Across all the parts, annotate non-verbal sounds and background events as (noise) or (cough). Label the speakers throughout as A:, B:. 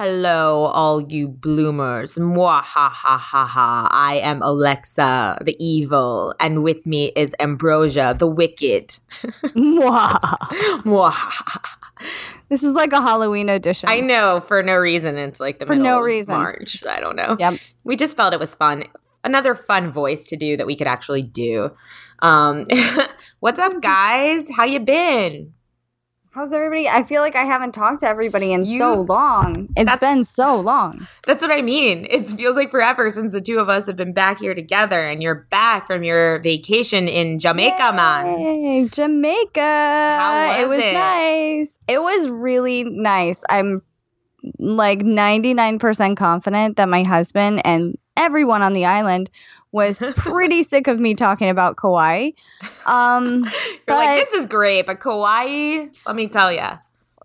A: Hello, all you bloomers. Mwah ha ha ha ha. I am Alexa, the evil, and with me is Ambrosia, the wicked.
B: Mwah. (laughs)
A: Mwah.
B: This is like a Halloween edition.
A: I know for no reason. It's like the
B: For
A: middle
B: no
A: of
B: reason.
A: March. I don't know.
B: Yep.
A: We just felt it was fun. Another fun voice to do that we could actually do. Um, (laughs) what's up, guys? How you been?
B: How's everybody? I feel like I haven't talked to everybody in
A: You-
B: so long. It's been so long.
A: That's what I mean. It feels like forever since the two of us have been back here together, and you're back from your vacation in Jamaica, man.
B: Jamaica.
A: How was
B: it
A: was
B: was
A: it?
B: nice. It was really nice. I'm like 99% confident that my husband and everyone on the island was (laughs) pretty sick of me talking about Kauai. Um, (laughs)
A: You're like, this is great, but Kauai, let me tell you.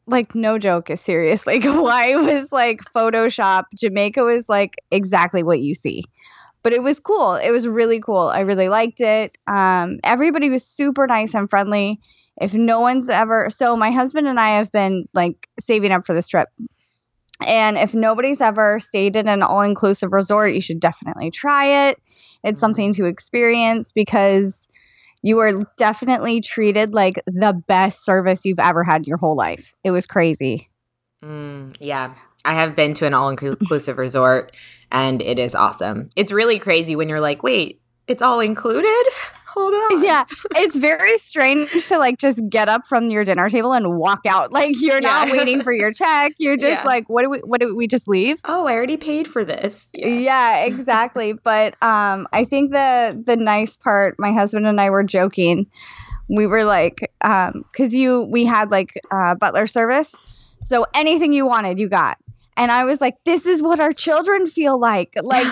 B: like no joke is seriously. (laughs) Kauai was like Photoshop. Jamaica was like exactly what you see. But it was cool. It was really cool. I really liked it. Um everybody was super nice and friendly. If no one's ever so my husband and I have been like saving up for this trip and if nobody's ever stayed in an all-inclusive resort you should definitely try it it's
A: Mhm.
B: something to experience because you were definitely treated like the best service you've ever had in your whole life. It was crazy.
A: Mm, yeah, I have been to an all inclusive resort, and it is awesome. It's really crazy when you're like, wait, it's all included? Hold on. (laughs)
B: Yeah, it's very strange to like just get up from your dinner table and walk out. Like you're not waiting for your check. You're just
A: Yeah.
B: like, what do we? What do we just leave?
A: Oh, I already paid for this.
B: Yeah, (laughs) exactly. but um, I think the the nice part, my husband and I were joking. We were like, um, because you we had like uh, butler service, so anything you wanted, you got. And I was like, this is what our children feel like. Like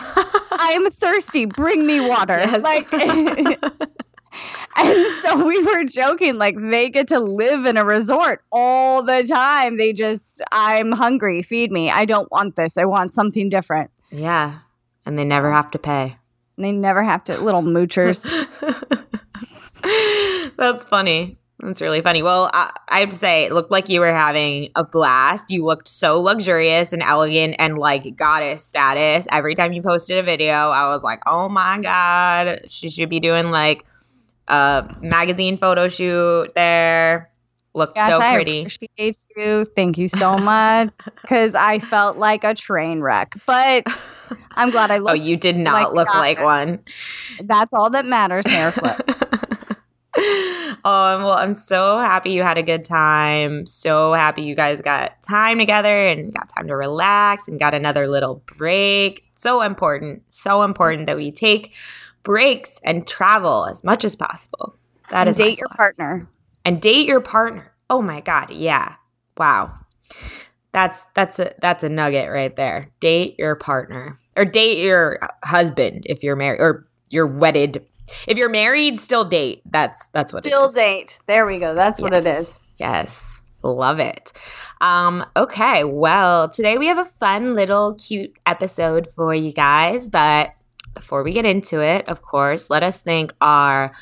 B: I'm thirsty. Bring me water.
A: Yes.
B: Like, (laughs) and so we were joking, like they get to live in a resort all the time. They just, I'm hungry. Feed me. I don't want this. I want something different.
A: yeah, and they never have to pay.
B: They never have to, little moochers. (laughs)
A: That's funny. That's really funny. Well, I, I have to say, it looked like you were having a blast. You looked so luxurious and elegant and like goddess status. Every time you posted a video, I was like, oh my God, she should be doing like a magazine photo shoot there. Looked
B: Gosh,
A: so
B: I
A: pretty.
B: appreciate you. Thank you so much. (laughs) Because I felt like a train wreck. But (laughs) I'm glad I
A: Oh, you did not
B: like
A: look like one.
B: That's all that matters, hair flip. (laughs)
A: oh, well, I'm so happy you had a good time. So happy you guys got time together and got time to relax and got another little break. So important. So important that we take breaks and travel as much as possible. That is
B: Date your partner.
A: and date your partner. Oh my god, yeah. Wow. That's that's a that's a nugget right there. Date your partner or date your husband if you're married or you're wedded. If you're married, still date. That's that's what it
B: Still date. There we go. That's what it is.
A: Yes. Yes. Love it. Um, okay, well, today we have a fun little cute episode for you guys, but before we get into it, of course, let us thank our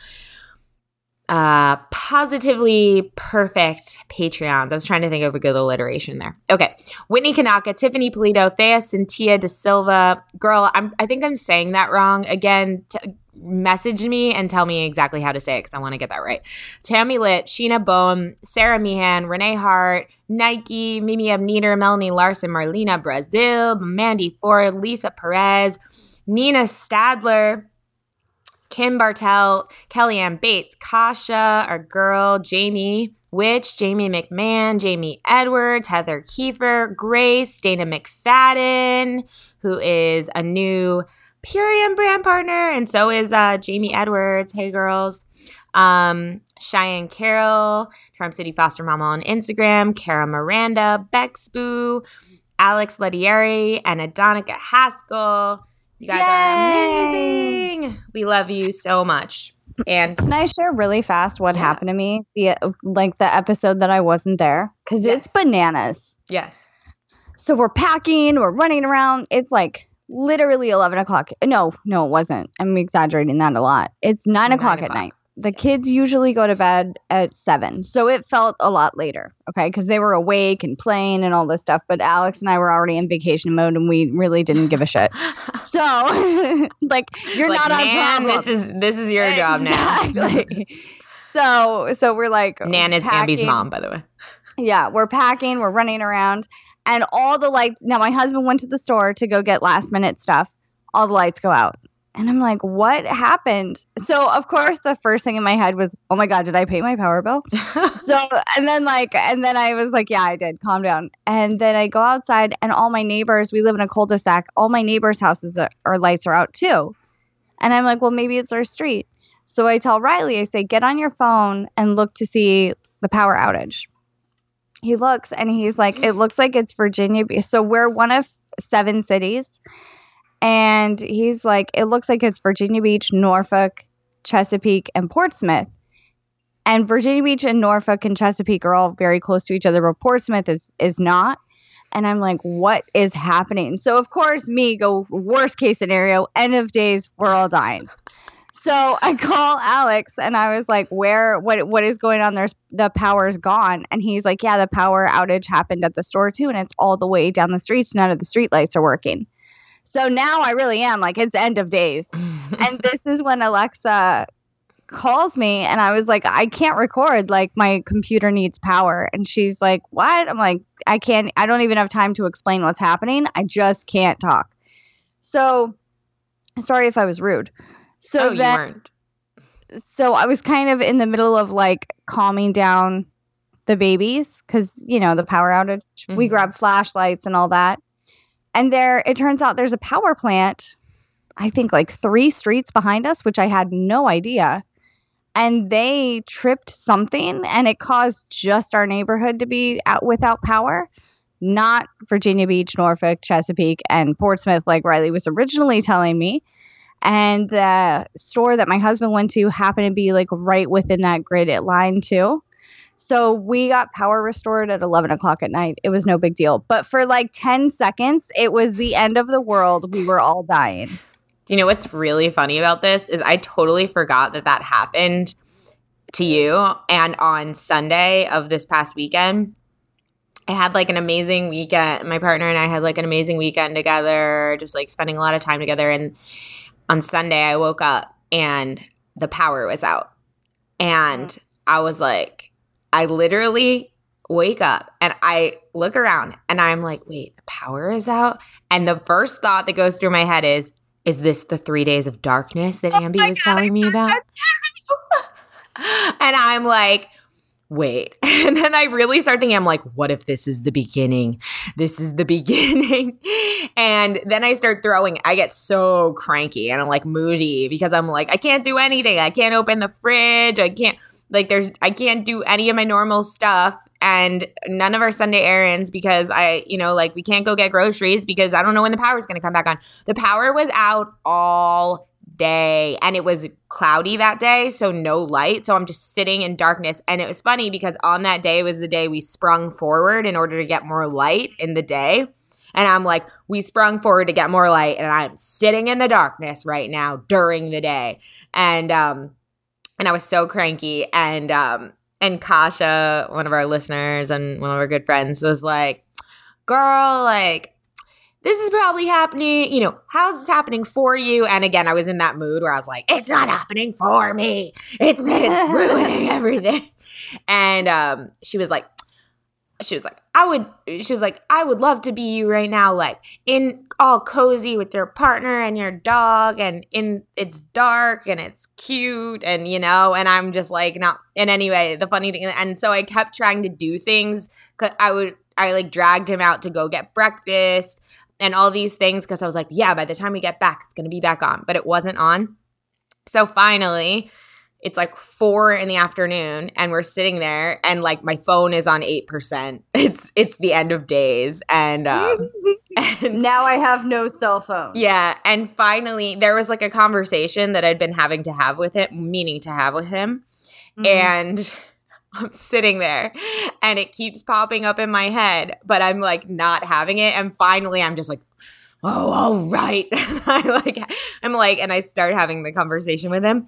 A: uh positively perfect Patreons. I was trying to think of a good alliteration there. Okay. Whitney Kanaka, Tiffany Polito, Thea Cynthia De Silva. Girl, I'm I think I'm saying that wrong. Again, t- message me and tell me exactly how to say it because I want to get that right. Tammy Litt, Sheena Bone, Sarah Meehan, Renee Hart, Nike, Mimi Abneder, Melanie Larson, Marlena Brazil, Mandy Ford, Lisa Perez, Nina Stadler, Kim Bartell, Kellyanne Bates, Kasha, our girl, Jamie Witch, Jamie McMahon, Jamie Edwards, Heather Kiefer, Grace, Dana McFadden, who is a new Purium brand partner, and so is uh, Jamie Edwards. Hey, girls. Um, Cheyenne Carroll, Charm City Foster Mama on Instagram, Kara Miranda, Bexboo, Alex Ledieri, and Adonica Haskell. You guys Yay! are amazing. We love you so much. And
B: can I share really fast what yeah. happened to me? The like the episode that I wasn't there because yes. it's bananas.
A: Yes.
B: So we're packing, we're running around. It's like literally eleven o'clock. No, no, it wasn't. I'm exaggerating that a lot. It's nine, nine o'clock, o'clock at night the kids usually go to bed at seven. So it felt a lot later, okay, because they were awake and playing and all this stuff. But Alex and I were already in vacation mode and we really didn't give a shit. (laughs) so, (laughs) like, you're like, not
A: man,
B: problem.
A: This is this is your job
B: now. (laughs) so, so we're like,
A: Nan is packing. Ambi's mom, by the way.
B: Yeah, we're packing, we're running around, and all the lights. Now, my husband went to the store to go get last minute stuff. All the lights go out. And I'm like, what happened? So, of course, the first thing in my head was, oh my God, did I pay my power bill? (laughs) so, and then, like, and then I was like, yeah, I did. Calm down. And then I go outside, and all my neighbors, we live in a cul de sac, all my neighbors' houses are, or lights are out too. And I'm like, well, maybe it's our street. So I tell Riley, I say, get on your phone and look to see the power outage. He looks and he's like, it looks like it's Virginia. Beach. So we're one of seven cities and he's like, it looks like it's Virginia Beach, Norfolk, Chesapeake, and Portsmouth. And Virginia Beach and Norfolk and Chesapeake are all very close to each other, but Portsmouth is is not. And I'm like, what is happening? So of course, me go worst case scenario, end of days, we're all dying. So I (laughs) call Alex and I was like, where what what is going on? There's the power's gone. And he's like, Yeah, the power outage happened at the store too, and it's all the way down the streets. None of the street lights are working. So now I really am like, it's end of days. (laughs) and this is when Alexa calls me and I was like, I can't record. Like, my computer needs power. And she's like, What? I'm like, I can't, I don't even have time to explain what's happening. I just can't talk. So, sorry if I was rude. So
A: oh,
B: then, so I was kind of in the middle of like calming down the babies because, you know, the power outage. Mm-hmm. We grabbed flashlights and all that. And there, it turns out there's a power plant, I think like three streets behind us, which I had no idea. And they tripped something and it caused just our neighborhood to be out without power, not Virginia Beach, Norfolk, Chesapeake, and Portsmouth, like Riley was originally telling me. And the store that my husband went to happened to be like right within that grid line, too. So we got power restored at 11 o'clock at night. It was no big deal. But for like 10 seconds, it was the end of the world. We were all dying.
A: Do you know what's really funny about this? Is I totally forgot that that happened to you. And on Sunday of this past weekend, I had like an amazing weekend. My partner and I had like an amazing weekend together, just like spending a lot of time together. And on Sunday, I woke up and the power was out. And I was like, I literally wake up and I look around and I'm like, wait, the power is out? And the first thought that goes through my head is, is this the three days of darkness that oh Ambi was God, telling me about? (laughs) and I'm like, wait. (laughs) And then I really start thinking, I'm like, what if this is the beginning? This is the (laughs) beginning. and then I start throwing, I get so cranky and I'm like moody because I'm like, I can't do anything. I can't open the fridge. I can't like there's I can't do any of my normal stuff and none of our Sunday errands because I, you know, like we can't go get groceries because I don't know when the power is going to come back on. The power was out all day and it was cloudy that day, so no light. So I'm just sitting in darkness. And it was funny because on that day was the day we sprung forward in order to get more light in the day. And I'm like, we sprung forward to get more light, and I'm sitting in the darkness right now during the day. And um, and I was so cranky. And um, and Kasha, one of our listeners and one of our good friends, was like, "Girl, like." This is probably happening, you know, how's this happening for you? And again, I was in that mood where I was like, it's not happening for me. It's it's (laughs) ruining everything. And um, she was like, she was like, I would, she was like, I would love to be you right now, like in all cozy with your partner and your dog, and in it's dark and it's cute, and you know, and I'm just like, not in any way. The funny thing, and so I kept trying to do things. Cause I would, I like dragged him out to go get breakfast and all these things because I was like, yeah, by the time we get back, it's gonna be back on, but it wasn't on. So finally, it's like four in the afternoon and we're sitting there and like my phone is on 8% (laughs) it's it's the end of days and um (laughs)
B: and now i have no cell phone
A: yeah and finally there was like a conversation that i'd been having to have with him meaning to have with him mm-hmm. and I'm sitting there and it keeps popping up in my head, but I'm like not having it. And finally, I'm just like, oh, all right. (laughs) I like, I'm like, and I start having the conversation with him.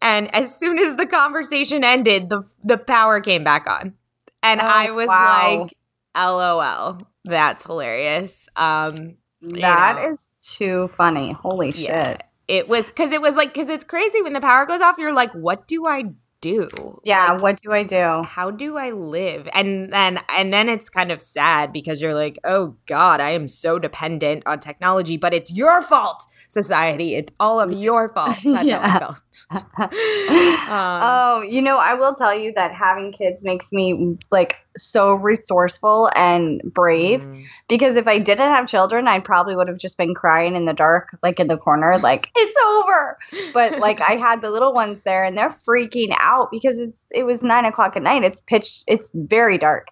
A: And as soon as the conversation ended, the the power came back on, and oh, I was wow. like, LOL, that's hilarious. Um,
B: that you know. is too funny. Holy shit.
A: It was because it was like because it's crazy when the power goes off. You're like, what do I do?
B: Yeah, like, what do I do?
A: How do I live? And then and then it's kind of sad because you're like, "Oh god, I am so dependent on technology, but it's your fault, society. It's all of your fault." (laughs) That's yeah. how I felt. (laughs) (laughs)
B: um, oh, you know, I will tell you that having kids makes me like so resourceful and brave mm. because if I didn't have children, I probably would have just been crying in the dark, like in the corner, like (laughs) it's over. But (laughs) like I had the little ones there and they're freaking out because it's it was nine o'clock at night. It's pitch, it's very dark.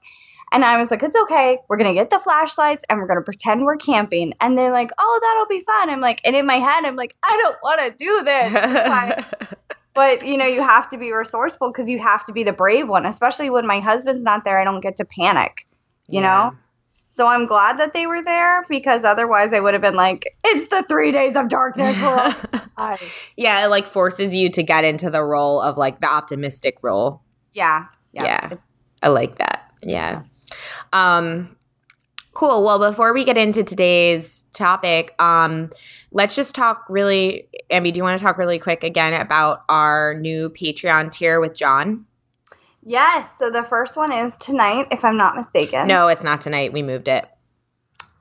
B: And I was like, it's okay. We're going to get the flashlights and we're going to pretend we're camping. And they're like, oh, that'll be fun. I'm like, and in my head, I'm like, I don't want to do this. (laughs) but, you know, you have to be resourceful because you have to be the brave one, especially when my husband's not there. I don't get to panic, you yeah. know? So I'm glad that they were there because otherwise I would have been like, it's the three days of darkness. (laughs)
A: yeah, it like forces you to get into the role of like the optimistic role.
B: Yeah.
A: Yeah. yeah. I like that. Yeah. Um, cool. Well, before we get into today's topic, um, let's just talk really. Ambi, do you want to talk really quick again about our new Patreon tier with John?
B: Yes. So the first one is tonight, if I'm not mistaken.
A: No, it's not tonight. We moved it.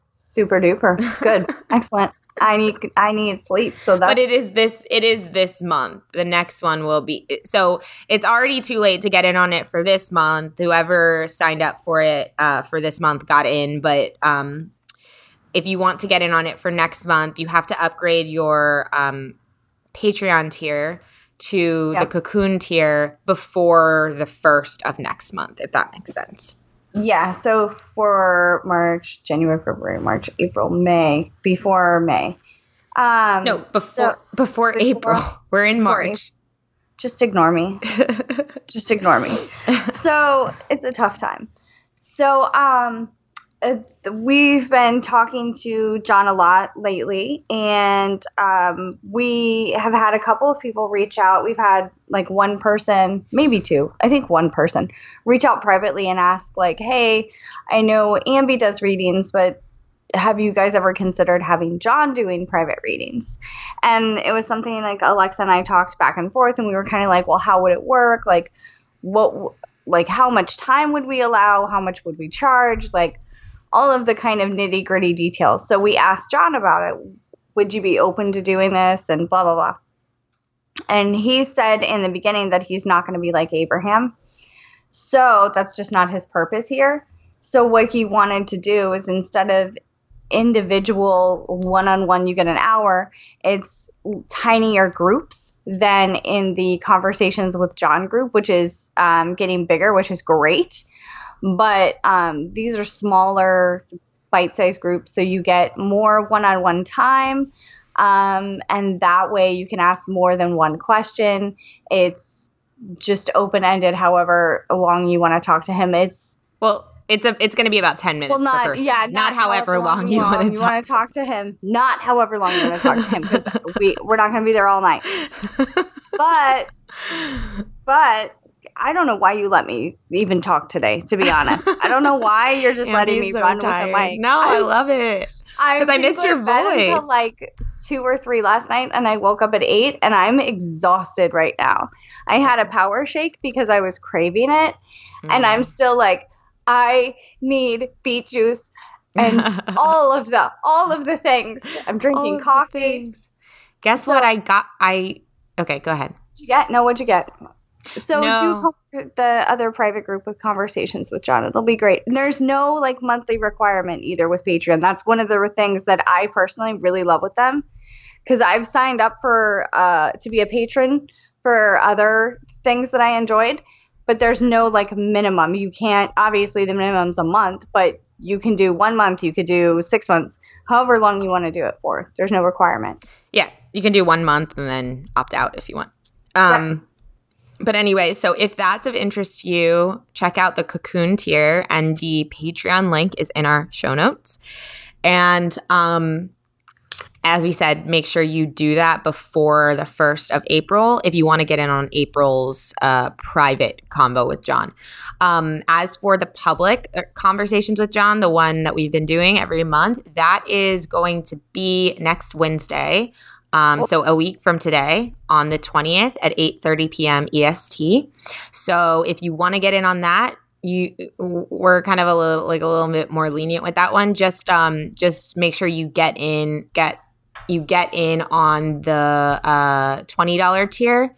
B: Super duper. Good. (laughs) Excellent. I need I need sleep. So that
A: But it is this it is this month. The next one will be so it's already too late to get in on it for this month. Whoever signed up for it uh, for this month got in, but um, if you want to get in on it for next month, you have to upgrade your um, Patreon tier to the cocoon tier before the first of next month, if that makes sense.
B: Yeah, so for March, January, February, March, April, May, before May.
A: Um, no, before so before, before April. (laughs) We're in March.
B: Just ignore me. (laughs) Just ignore me. (laughs) So it's a tough time. So um, uh, we've been talking to John a lot lately, and um, we have had a couple of people reach out. We've had like one person, maybe two, I think one person, reach out privately and ask, like, hey, I know Ambi does readings, but have you guys ever considered having John doing private readings? And it was something like Alexa and I talked back and forth, and we were kind of like, well, how would it work? Like, what, like, how much time would we allow? How much would we charge? Like, all of the kind of nitty gritty details. So we asked John about it. Would you be open to doing this? And blah, blah, blah. And he said in the beginning that he's not going to be like Abraham. So that's just not his purpose here. So what he wanted to do is instead of individual one on one, you get an hour, it's tinier groups than in the conversations with John group, which is um, getting bigger, which is great. But um, these are smaller bite sized groups, so you get more one on one time. Um, and that way you can ask more than one question. It's just open ended, however long you want to talk to him. It's
A: well, it's a it's going to be about 10 minutes well,
B: not, Yeah,
A: not, not however, long, long, you want to talk,
B: talk to him. Not however long you want to talk to him because we we're not going to be there all night. (laughs) but but I don't know why you let me even talk today. To be honest, I don't know why (laughs) you're just letting me so run tired. with the mic.
A: No, I, I love it because I, I missed your voice until
B: like two or three last night, and I woke up at eight, and I'm exhausted right now. I had a power shake because I was craving it, mm. and I'm mm. still like, I need beet juice and (laughs) all of the all of the things. I'm drinking coffee.
A: Guess so, what I got? I okay. Go ahead.
B: What'd you get? No, what'd you get? So no. do the other private group with conversations with John. It'll be great. And there's no like monthly requirement either with Patreon. That's one of the things that I personally really love with them because I've signed up for uh, to be a patron for other things that I enjoyed, but there's no like minimum. You can't obviously the minimum's a month, but you can do one month, you could do six months, however long you want to do it for. There's no requirement.
A: Yeah, you can do one month and then opt out if you want. Um, right. But anyway, so if that's of interest to you, check out the Cocoon tier, and the Patreon link is in our show notes. And um, as we said, make sure you do that before the 1st of April if you want to get in on April's uh, private combo with John. Um, as for the public uh, conversations with John, the one that we've been doing every month, that is going to be next Wednesday. Um, so a week from today on the 20th at 8:30 p.m. EST. So if you want to get in on that, you we're kind of a little like a little bit more lenient with that one. Just um just make sure you get in get you get in on the uh, $20 tier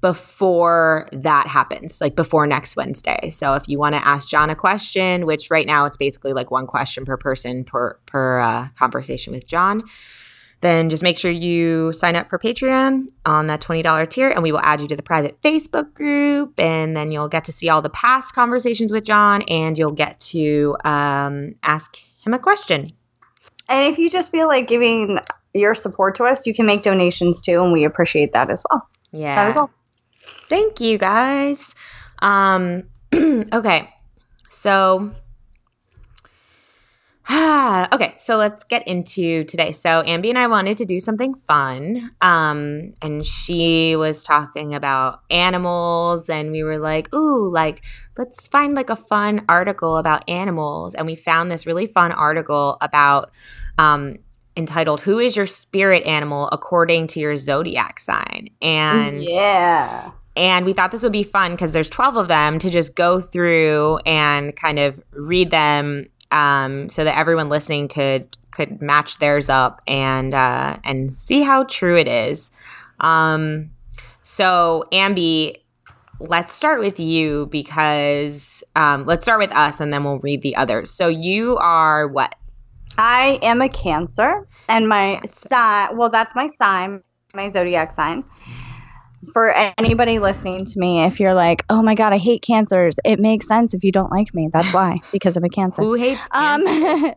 A: before that happens, like before next Wednesday. So if you want to ask John a question, which right now it's basically like one question per person per per uh, conversation with John, then just make sure you sign up for Patreon on that $20 tier and we will add you to the private Facebook group and then you'll get to see all the past conversations with John and you'll get to um, ask him a question.
B: And if you just feel like giving your support to us, you can make donations too, and we appreciate that as well.
A: Yeah. That is all. Thank you guys. Um, (clears throat) okay. So okay, so let's get into today. So Ambi and I wanted to do something fun. Um, and she was talking about animals, and we were like, ooh, like let's find like a fun article about animals. And we found this really fun article about um entitled Who is Your Spirit Animal According to Your Zodiac Sign? And
B: yeah.
A: And we thought this would be fun because there's 12 of them to just go through and kind of read them um, so that everyone listening could could match theirs up and uh, and see how true it is. Um, so Ambi, let's start with you because um, let's start with us and then we'll read the others. So you are what?
B: I am a Cancer, and my sign. Well, that's my sign, my zodiac sign. For anybody listening to me, if you're like, "Oh my god, I hate cancers," it makes sense if you don't like me. That's why, (laughs) because I'm a Cancer.
A: Who hates um, (laughs)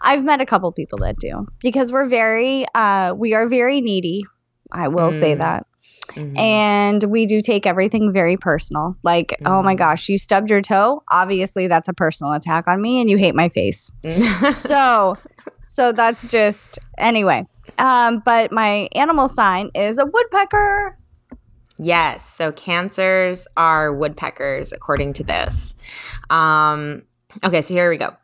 B: I've met a couple people that do because we're very, uh, we are very needy. I will mm. say that. Mm-hmm. And we do take everything very personal. Like, mm-hmm. oh my mm-hmm. gosh, you stubbed your toe. Obviously, that's a personal attack on me, and you hate my face. (laughs) so, so that's just anyway. Um, but my animal sign is a woodpecker.
A: Yes. So cancers are woodpeckers, according to this. Um, okay, so here we go.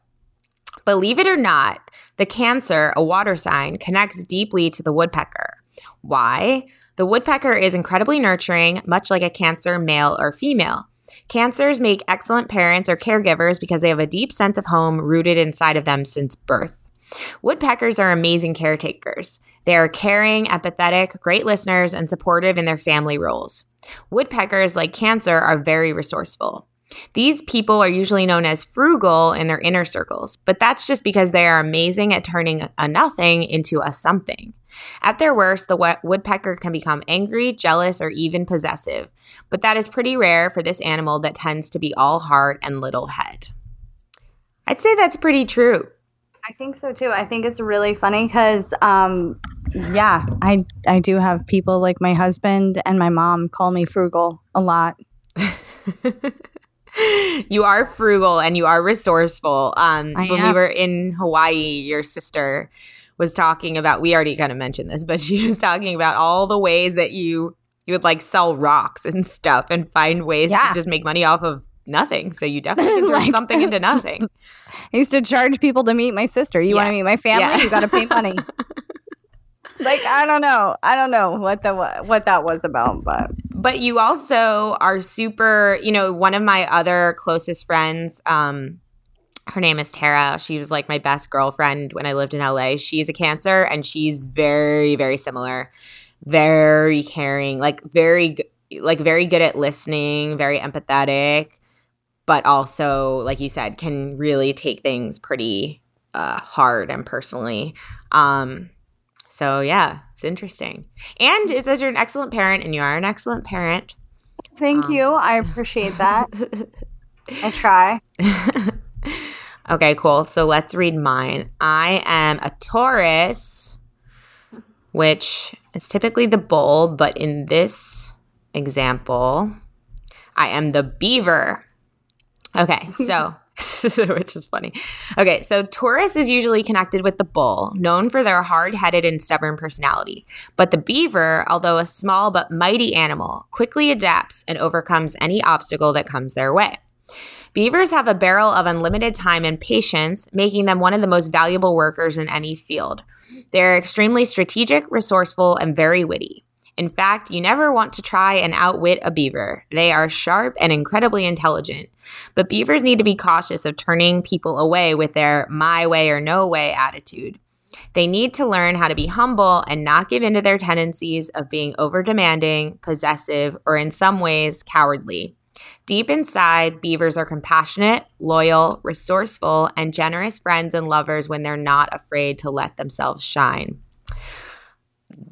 A: Believe it or not, the Cancer, a water sign, connects deeply to the woodpecker. Why? The woodpecker is incredibly nurturing, much like a Cancer male or female. Cancers make excellent parents or caregivers because they have a deep sense of home rooted inside of them since birth. Woodpeckers are amazing caretakers. They are caring, empathetic, great listeners, and supportive in their family roles. Woodpeckers, like Cancer, are very resourceful. These people are usually known as frugal in their inner circles, but that's just because they are amazing at turning a nothing into a something. At their worst, the woodpecker can become angry, jealous, or even possessive, but that is pretty rare for this animal that tends to be all heart and little head. I'd say that's pretty true.
B: I think so too. I think it's really funny because, um, yeah, I I do have people like my husband and my mom call me frugal a lot. (laughs)
A: you are frugal and you are resourceful. Um, I when am. we were in Hawaii, your sister was talking about we already kind of mentioned this, (laughs) but she was talking about all the ways that you you would like sell rocks and stuff and find ways yeah. to just make money off of nothing. So you definitely (laughs) can turn like, something into nothing.
B: I used to charge people to meet my sister. You yeah. want to meet my family? Yeah. You got to pay money. (laughs) like I don't know. I don't know what the what that was about, but
A: but you also are super, you know, one of my other closest friends, um, her name is Tara. She was like my best girlfriend when I lived in LA. She's a cancer and she's very, very similar. Very caring, like very like very good at listening, very empathetic, but also, like you said, can really take things pretty uh, hard and personally. Um, so yeah, it's interesting. And it says you're an excellent parent, and you are an excellent parent.
B: Thank um, you. I appreciate that. (laughs) I try. (laughs)
A: okay, cool. So let's read mine. I am a Taurus, which is typically the bull, but in this example, I am the beaver. Okay, (laughs) so (laughs) which is funny. Okay, so Taurus is usually connected with the bull, known for their hard headed and stubborn personality. But the beaver, although a small but mighty animal, quickly adapts and overcomes any obstacle that comes their way. Beavers have a barrel of unlimited time and patience, making them one of the most valuable workers in any field. They're extremely strategic, resourceful, and very witty. In fact, you never want to try and outwit a beaver. They are sharp and incredibly intelligent. But beavers need to be cautious of turning people away with their my way or no way attitude. They need to learn how to be humble and not give in to their tendencies of being over demanding, possessive, or in some ways cowardly. Deep inside, beavers are compassionate, loyal, resourceful, and generous friends and lovers when they're not afraid to let themselves shine.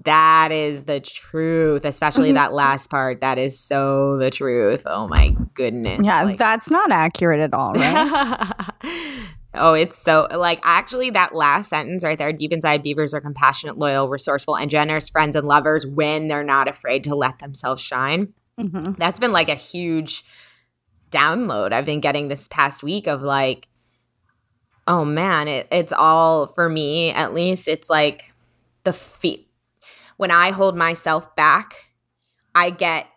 A: That is the truth, especially that last part. That is so the truth. Oh my goodness.
B: Yeah, like, that's not accurate at all, right? (laughs)
A: oh, it's so like actually that last sentence right there deep inside beavers are compassionate, loyal, resourceful, and generous friends and lovers when they're not afraid to let themselves shine. Mm-hmm. That's been like a huge download I've been getting this past week of like, oh man, it, it's all for me at least. It's like the feet when I hold myself back, I get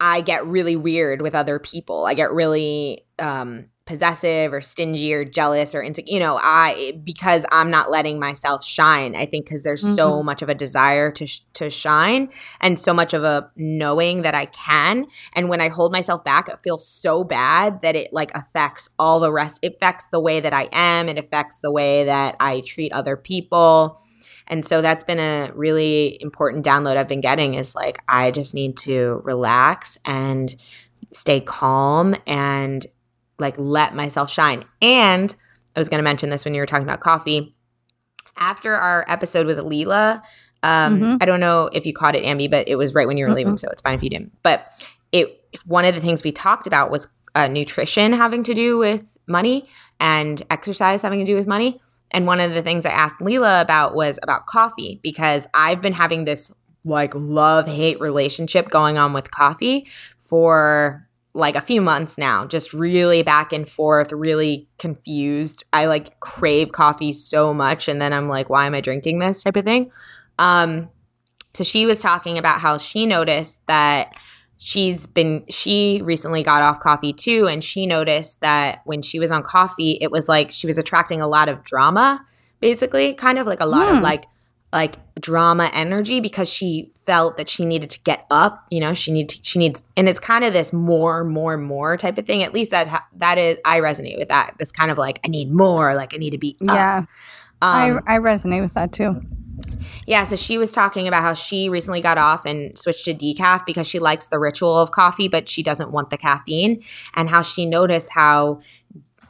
A: I get really weird with other people. I get really um, possessive or stingy or jealous or insecure. You know, I because I'm not letting myself shine. I think because there's mm-hmm. so much of a desire to sh- to shine and so much of a knowing that I can. And when I hold myself back, it feels so bad that it like affects all the rest. It affects the way that I am. It affects the way that I treat other people. And so that's been a really important download I've been getting is like, I just need to relax and stay calm and like let myself shine. And I was going to mention this when you were talking about coffee. After our episode with Leela, um, mm-hmm. I don't know if you caught it, Ambi, but it was right when you were mm-hmm. leaving, so it's fine if you didn't. But it one of the things we talked about was uh, nutrition having to do with money and exercise having to do with money. And one of the things I asked Leela about was about coffee because I've been having this like love hate relationship going on with coffee for like a few months now, just really back and forth, really confused. I like crave coffee so much. And then I'm like, why am I drinking this type of thing? Um, so she was talking about how she noticed that she's been she recently got off coffee too and she noticed that when she was on coffee it was like she was attracting a lot of drama basically kind of like a lot of hmm. like like drama energy because she felt that she needed to get up you know she needs she needs and it's kind of this more more more type of thing at least that that is i resonate with that this kind of like i need more like i need to be up.
B: yeah um, I, I resonate with that too
A: yeah, so she was talking about how she recently got off and switched to decaf because she likes the ritual of coffee, but she doesn't want the caffeine, and how she noticed how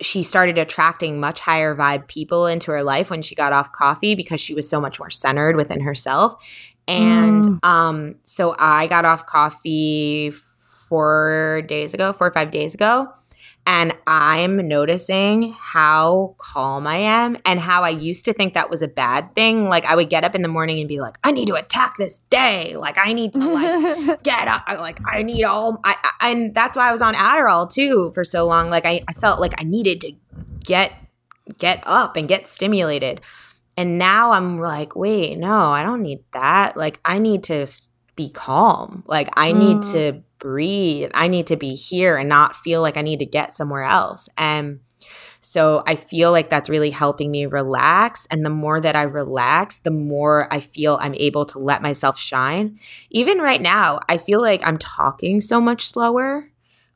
A: she started attracting much higher vibe people into her life when she got off coffee because she was so much more centered within herself. And mm. um, so I got off coffee four days ago, four or five days ago. And I'm noticing how calm I am and how I used to think that was a bad thing. Like I would get up in the morning and be like, I need to attack this day. Like I need to like (laughs) get up. Like I need all I, I, and that's why I was on Adderall too for so long. Like I, I felt like I needed to get get up and get stimulated. And now I'm like, wait, no, I don't need that. Like I need to be calm. Like I need mm. to breathe. I need to be here and not feel like I need to get somewhere else. And So I feel like that's really helping me relax. And the more that I relax, the more I feel I'm able to let myself shine. Even right now, I feel like I'm talking so much slower,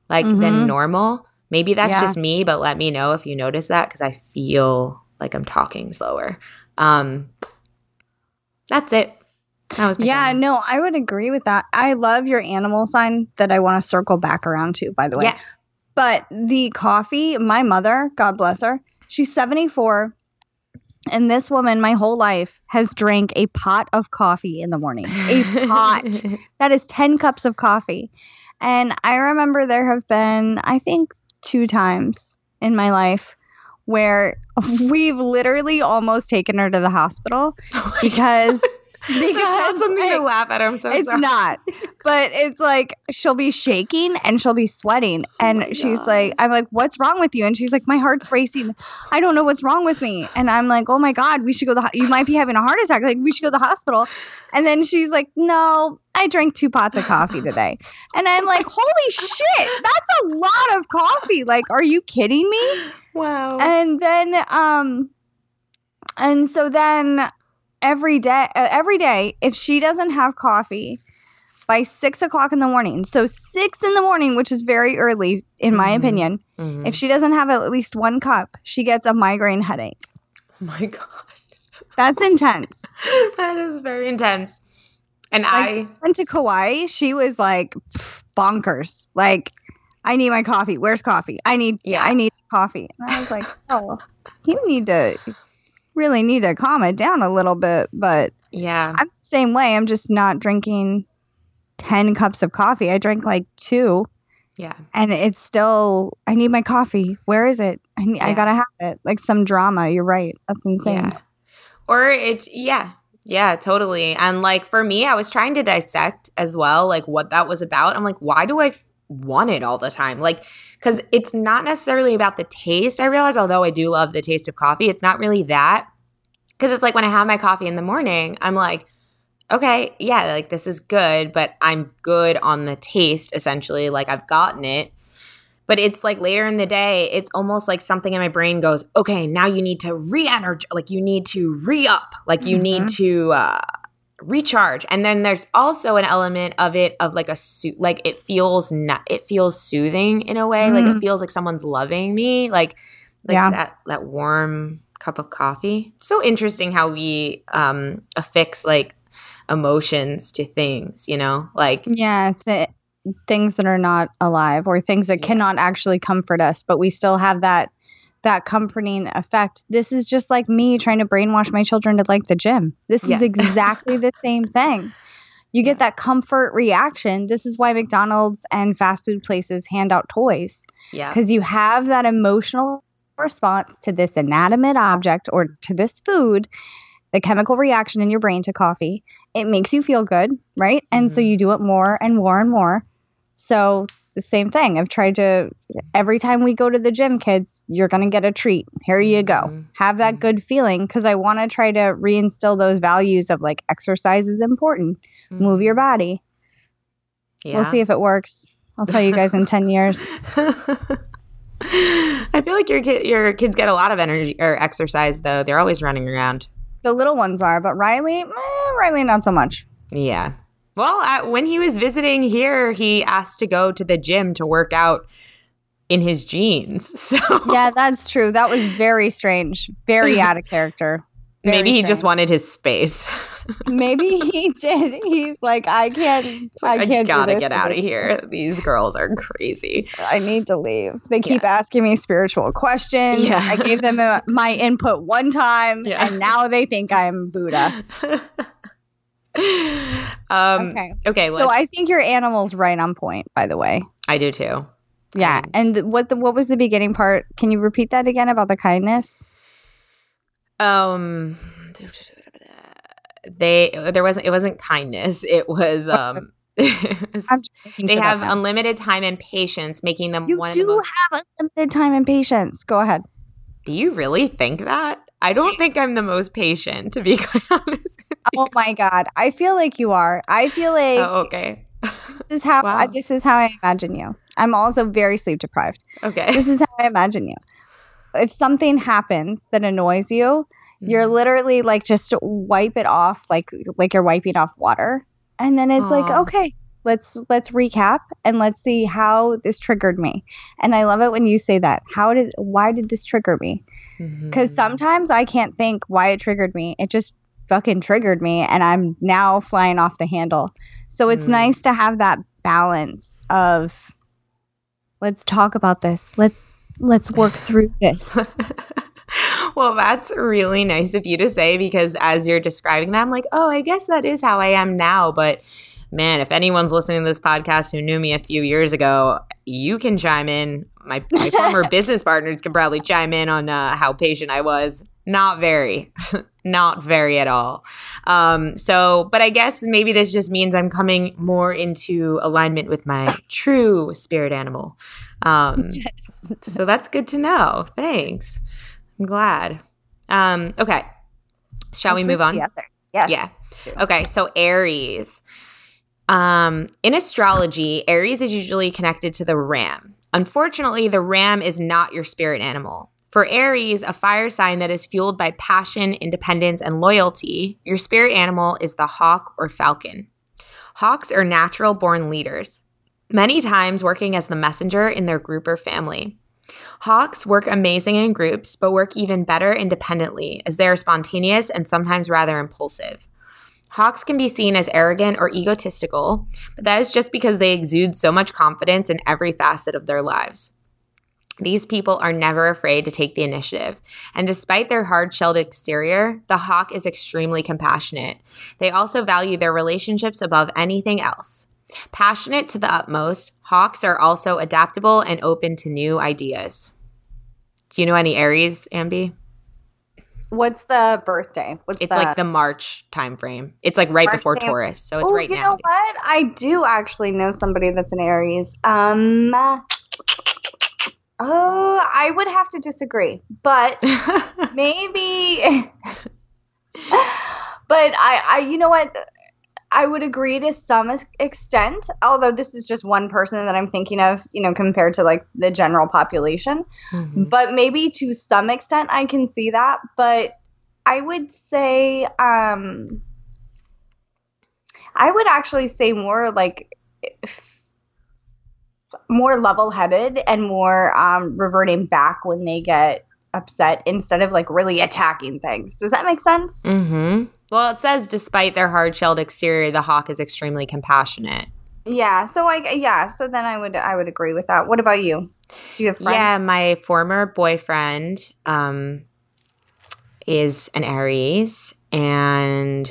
A: like mm-hmm. than normal. Maybe that's yeah. just me, but let me know if you notice that because I feel like I'm talking slower. Um, that's it.
B: That was yeah, no, I would agree with that. I love your animal sign that I want to circle back around to, by the way. Yeah. But the coffee, my mother, God bless her, she's 74. And this woman, my whole life, has drank a pot of coffee in the morning. A pot. (laughs) that is 10 cups of coffee. And I remember there have been, I think, two times in my life where (laughs) we've literally almost taken her to the hospital (laughs) oh because
A: because (laughs) something I, to laugh at. Her. I'm so sorry.
B: it's
A: sorry.
B: not, but it's like she'll be shaking and she'll be sweating, oh and oh she's God. like, "I'm like, what's wrong with you?" And she's like, "My heart's racing. I don't know what's wrong with me." And I'm like, "Oh my God, we should go. The you might be having a heart attack. Like, we should go to the hospital." And then she's like, "No, I drank two pots of coffee today," and I'm like, "Holy shit, that's a lot of coffee! Like, are you kidding me?"
A: Wow.
B: And then, um, and so then every day uh, every day if she doesn't have coffee by six o'clock in the morning. So six in the morning which is very early in my mm-hmm. opinion mm-hmm. if she doesn't have at least one cup she gets a migraine headache.
A: Oh my god.
B: That's intense. (laughs)
A: That is very intense. And like, i
B: went to kauai she was like bonkers. Like i need my coffee. Where's coffee? I need yeah. I need coffee. And i was like (laughs) oh you need to really need to calm it down a little bit. But
A: yeah,
B: I'm the same way. I'm just not drinking 10 cups of coffee. I drink like two.
A: Yeah.
B: And it's still, I need my coffee. Where is it? I, need, yeah. I gotta have it. Like some drama. You're right. That's insane.
A: Yeah. Or it's, yeah. Yeah, totally. And like for me, I was trying to dissect as well, like what that was about. I'm like, why do I want it all the time? Like, because it's not necessarily about the taste. I realize, although I do love the taste of coffee, it's not really that. Because it's like when I have my coffee in the morning, I'm like, okay, yeah, like this is good, but I'm good on the taste essentially. Like I've gotten it. But it's like later in the day, it's almost like something in my brain goes, okay, now you need to re energize, like you need to re up, like you mm-hmm. need to, uh, recharge and then there's also an element of it of like a suit like it feels not it feels soothing in a way mm. like it mm-hmm. feels like someone's loving me like like yeah. that that warm cup of coffee it's so interesting how we um affix like emotions to things you know like
B: yeah to things that are not alive or things that yeah. cannot actually comfort us but we still have that that comforting effect. This is just like me trying to brainwash my children to like the gym. This yeah. is (laughs) exactly the same thing. You get that comfort reaction. This is why McDonald's and fast food places hand out toys.
A: Yeah.
B: Because you have that emotional response to this inanimate object or to this food, the chemical reaction in your brain to coffee. It makes you feel good, right? And mm-hmm. so you do it more and more and more. So the same thing. I've tried to every time we go to the gym, kids, you're going to get a treat. Here you go. Mm-hmm. Have that mm-hmm. good feeling because I want to try to reinstill those values of like exercise is important. Mm-hmm. Move your mm-hmm. body. Yeah. We'll see if it works. I'll tell you guys in 10 years. (laughs)
A: I feel like your kid, your kids get a lot of energy or exercise though. They're always running around.
B: The little ones are, but Riley, eh, Riley not so much.
A: Yeah. Well, when he was visiting here, he asked to go to the gym to work out in his jeans. (laughs) So
B: Yeah, that's true. That was very strange. Very (laughs) out of character.
A: Very Maybe he strange. just wanted his space.
B: Maybe (laughs) he did. He's like, I can't. Like, I can't.
A: I gotta get out of here. These girls are crazy.
B: I need to leave. They keep yeah. asking me spiritual questions. Yeah. I gave them a, my input one time, yeah. and now they think I'm Buddha. (laughs)
A: um, okay. Okay.
B: So I think your animal's right on point. By the way,
A: I do too.
B: Yeah. Um, and what the what was the beginning part? Can you repeat that again about the kindness?
A: Um, they there wasn't it wasn't kindness. It was um. (laughs) they have unlimited time and patience, making them
B: you
A: one
B: do
A: of the most.
B: have unlimited time and patience. Go ahead.
A: Do you really think that? I don't think I'm the most patient, to be quite (laughs) honest.
B: Oh my god, I feel like you are. I feel like.
A: Oh, okay. (laughs)
B: this is how wow. I, this is how I imagine you. I'm also very sleep deprived.
A: Okay.
B: This is how I imagine you. if something happens that annoys you, you're
A: Mhm.
B: literally like just wipe it off like like you're wiping off water. And then it's like, okay, let's let's recap and let's see how this triggered me. And I love it when you say that. How did why did this trigger me? Cuz
A: Mhm.
B: sometimes I can't think why it triggered me. It just fucking triggered me and I'm now flying off the handle. So it's
A: Mm.
B: nice to have that balance of let's talk about this. Let's let's work through this. (laughs)
A: well, that's really nice of you to say because as you're describing that, I'm like, oh, I guess that is how I am now. But man, if anyone's listening to this podcast who knew me a few years ago, you can chime in. My, my former (laughs) business partners can probably chime in on uh, how patient I was. Not very, (laughs) not very at all. Um, so, but I guess maybe this just means I'm coming more into alignment with my true spirit animal. Um, (laughs) so that's good to know. Thanks. I'm glad. Um, okay. Shall we
B: Let's
A: move on?
B: Yes.
A: Yeah. Okay, so Aries. Um, in astrology, Aries is usually connected to the ram. Unfortunately, the ram is not your spirit animal. For Aries, a fire sign that is fueled by passion, independence, and loyalty, your spirit animal is the hawk or falcon. Hawks are natural born leaders, many times working as the messenger in their group or family. Hawks work amazing in groups, but work even better independently as they are spontaneous and sometimes rather impulsive. Hawks can be seen as arrogant or egotistical, but that is just because they exude so much confidence in every facet of their lives. These people are never afraid to take the initiative, and despite their hard shelled exterior, the hawk is extremely compassionate. They also value their relationships above anything else. Passionate to the utmost, hawks are also adaptable and open to new ideas. Do you know any Aries, Ambi?
B: What's the birthday? What's
A: It's like the March time frame. It's like right
B: March
A: before
B: time-
A: Taurus, so it's
B: oh,
A: right
B: you
A: now.
B: know what? I do actually know somebody that's an Aries. Um, oh, I would have to disagree, but (laughs) maybe. but I, I, you know what? I would agree to some extent, although this is just one person that I'm thinking of, you know, compared to like the general population.
A: Mhm.
B: But maybe to some extent I can see that. But I would say, um, I would actually say more like more level headed and more um, reverting back when they get upset instead of like really attacking things. Does that make sense?
A: Mm-hmm. Well, it says despite their hard-shelled exterior, the hawk is extremely compassionate.
B: Yeah. So like yeah. So then I would I would agree with that. What about you? Do you have friends?
A: Yeah, my former boyfriend um, is an Aries, and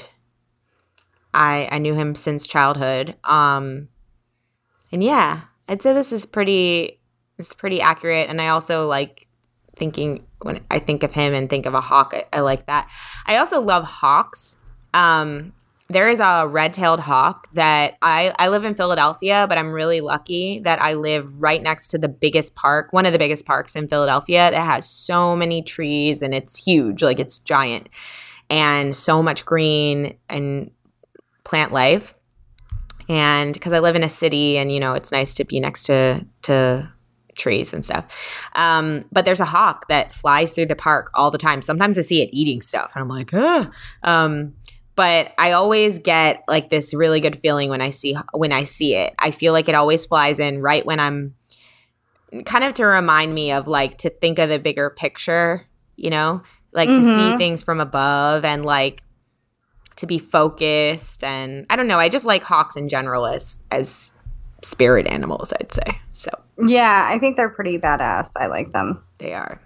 A: I I knew him since childhood. Um, and yeah, I'd say this is pretty. It's pretty accurate, and I also like thinking when I think of him and think of a hawk. I, I like that. I also love hawks. Um, there is a red-tailed hawk that I I live in Philadelphia, but I'm really lucky that I live right next to the biggest park, one of the biggest parks in Philadelphia that has so many trees and it's huge, like it's giant and so much green and plant life. And because I live in a city and you know, it's nice to be next to to trees and stuff. Um, but there's a hawk that flies through the park all the time. Sometimes I see it eating stuff and I'm like, ah. Um, but I always get like this really good feeling when I see when I see it. I feel like it always flies in right when I'm kind of to remind me of like to think of the bigger picture, you know, like to see
B: Mhm.
A: things from above and like to be focused and I don't know, I just like hawks in general as as spirit animals, I'd say. So
B: Yeah, I think they're pretty badass. I like them.
A: they are.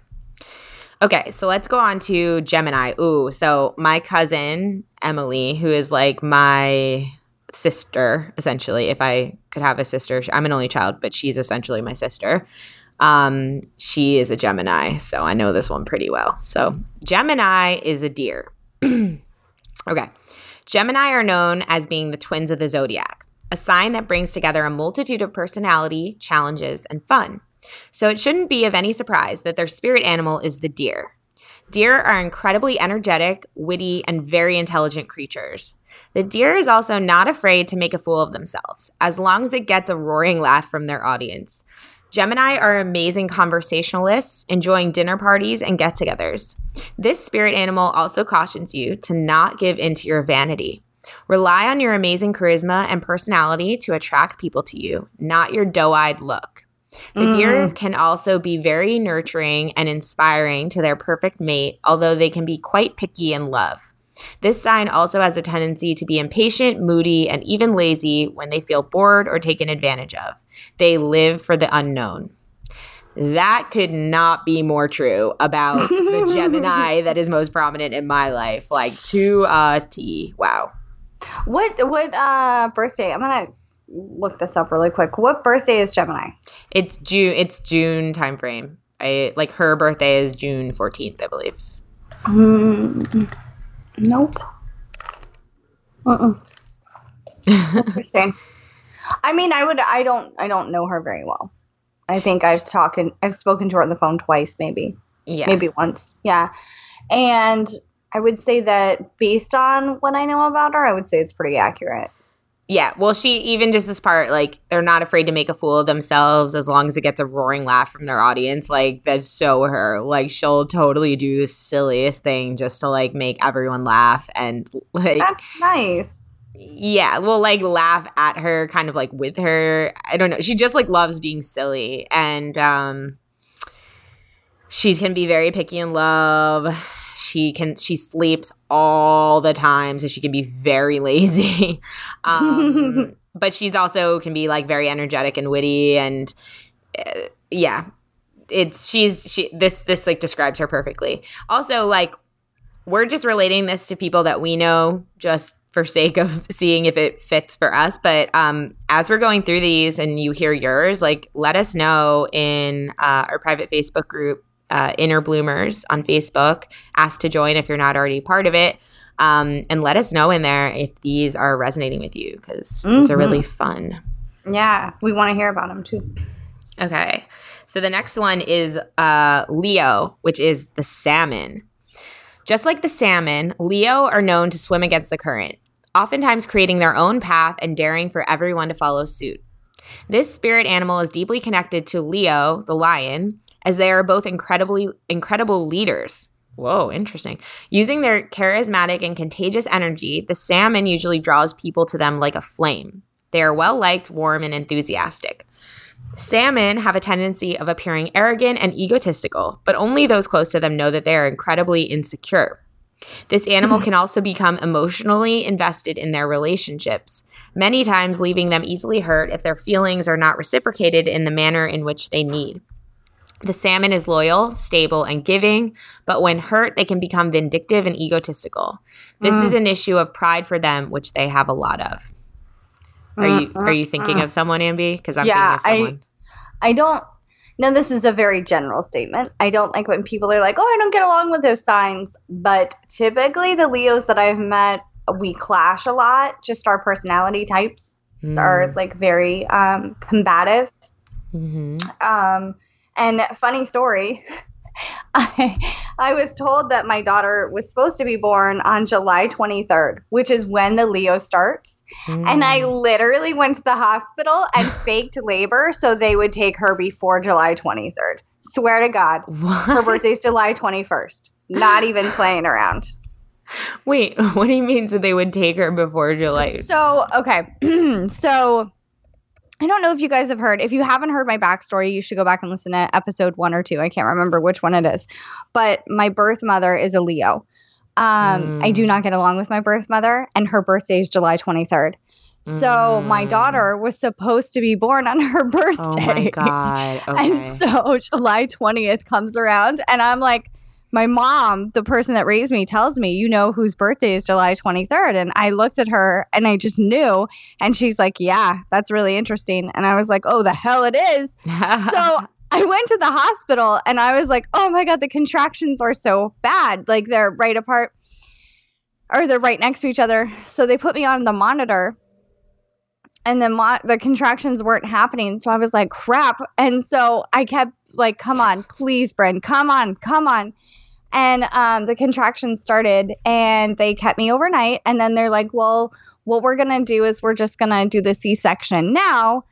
A: Okay, so let's go on to Gemini. Ooh, so my cousin Emily, who is like my sister, essentially. If I could have a sister, I'm an only child, but she's essentially my sister. Um, she is a Gemini, so I know this one pretty well. So Gemini is a deer. (clears throat) okay, Gemini are known as being the twins of the zodiac, a sign that brings together a multitude of personality, challenges, and fun. So it shouldn't be of any surprise that their spirit animal is the deer. Deer are incredibly energetic, witty, and very intelligent creatures. The deer is also not afraid to make a fool of themselves, as long as it gets a roaring laugh from their audience. Gemini are amazing conversationalists, enjoying dinner parties and get togethers. This spirit animal also cautions you to not give into your vanity. Rely on your amazing charisma and personality to attract people to you, not your doe eyed look. The mm. deer can also be very nurturing and inspiring to their perfect mate, although they can be quite picky in love. This sign also has a tendency to be impatient, moody, and even lazy when they feel bored or taken advantage of. They live for the unknown. That could not be more true about the (laughs) Gemini that is most prominent in my life. Like to a T. Wow.
B: What what uh birthday? I'm gonna look this up really quick. What birthday is Gemini?
A: It's June. It's June timeframe. I like her birthday is June 14th, I believe.
B: Mm, nope. Uh-uh. (laughs) Interesting. I mean, I would. I don't. I don't know her very well. I think I've talked. I've spoken to her on the phone twice, maybe. Yeah. Maybe once. Yeah. And I would say that based on what I know about her, I would say it's pretty accurate.
A: Yeah, well, she even just this part, like they're not afraid to make a fool of themselves as long as it gets a roaring laugh from their audience. Like that's so her. Like she'll totally do the silliest thing just to like make everyone laugh and like
B: that's nice.
A: Yeah, well, like laugh at her, kind of like with her. I don't know. She just like loves being silly, and um, she can be very picky in love she can she sleeps all the time so she can be very (laughs) lazy um, (laughs) but she's also can be like very energetic and witty and uh, yeah it's she's she this this like describes her perfectly also like we're just relating this to people that we know just for sake of seeing if it fits for us but um, as we're going through these and you hear yours like let us know in uh, our private facebook group uh, Inner Bloomers on Facebook. Ask to join if you're not already part of it. Um, and let us know in there if these are resonating with you because mm-hmm. these are really mm-hmm. fun.
B: Yeah, we want to hear about them too.
A: Okay. So the next one is uh, Leo, which is the salmon. Just like the salmon, Leo are known to swim against the current, oftentimes creating their own path and daring for everyone to follow suit. This spirit animal is deeply connected to Leo, the lion, as they are both incredibly incredible leaders. Whoa, interesting. Using their charismatic and contagious energy, the salmon usually draws people to them like a flame. They are well liked, warm, and enthusiastic. Salmon have a tendency of appearing arrogant and egotistical, but only those close to them know that they are incredibly insecure. This animal (clears throat) can also become emotionally invested in their relationships, many times leaving them easily hurt if their feelings are not reciprocated in the manner in which they need. The salmon is loyal, stable, and giving, but when hurt, they can become vindictive and egotistical. This mm. is an issue of pride for them, which they have a lot of. Are you are you thinking mm. of someone, Ambi? Because I'm yeah, thinking of someone.
B: I, I don't. Now, this is a very general statement. I don't like when people are like, "Oh, I don't get along with those signs." But typically, the Leos that I've met, we clash a lot. Just our personality types mm. are like very um, combative. Mm-hmm. Um, and funny story, (laughs) I, I was told that my daughter was supposed to be born on July 23rd, which is when the Leo starts. Mm. And I mm. literally went to the hospital and (laughs) faked labor so they would take her before July 23rd. Swear to God. What? Her birthday's July 21st. Not even playing around.
A: Wait, (laughs) what do you mean so they would take her before July?
B: So, okay. (clears throat) so I don't know if you guys have heard. If you haven't heard my backstory, you should go back and listen to episode one or two. I can't remember which one it is. But my birth mother is a Leo. Um, mm. I do not get along with my birth mother, and her birthday is July 23rd. So mm. my daughter was supposed to be born on (laughs) her birthday. Oh my
A: god! (laughs) Okay.
B: And so July 20th comes around, and I'm like, my mom, the person that raised me, tells me, you know, whose birthday is July 23rd. And I looked at her and I just knew. And she's like, yeah, that's really interesting. And I was like, oh, the hell it is. (laughs) so I went to the hospital and I was like, oh my God, the contractions are so bad. Like they're right apart or they're right next to each other. So they put me on the monitor and the mo- the contractions weren't happening. So I was like, crap. And so I kept like, come on, please, Bryn, come on, come on. And um, the contractions started and they kept me overnight. And then they're like, well, what we're going to do is we're just going to do the C section now.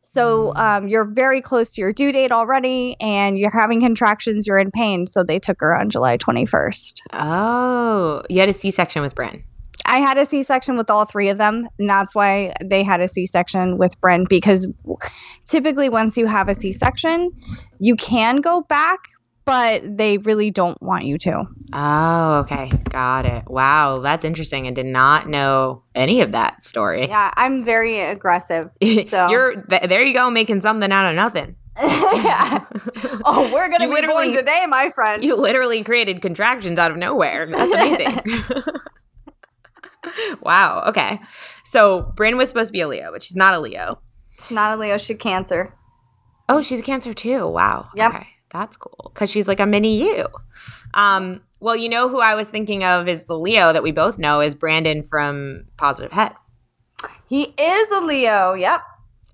B: So
A: Mm.
B: um, you're very close to your due date already and you're having contractions, you're in pain. So they took her on July 21st.
A: Oh, you had a C section with Bryn.
B: I had a C section with all three of them, and that's why they had a C section with Bryn because typically once you have a C section, you can go back, but they really don't want you to.
A: Oh, okay. Got it. Wow, that's interesting. I did not know any of that story.
B: Yeah, I'm very aggressive. (laughs) So
A: You're th- there you go making something out of nothing. (laughs)
B: yeah. (laughs) Oh, we're gonna
A: You
B: be born today, my friend.
A: You literally created contractions out of nowhere. That's amazing. Wow. Okay. So Bryn was supposed to be a Leo, but she's not a Leo.
B: She's not a Leo, she's Cancer.
A: Oh, she's a Cancer too. Wow.
B: Yep.
A: Okay. That's cool because she's like a mini you. Um, well, you know who I was thinking of is the Leo that we both know is Brandon from Positive Head.
B: He is a Leo. Yep.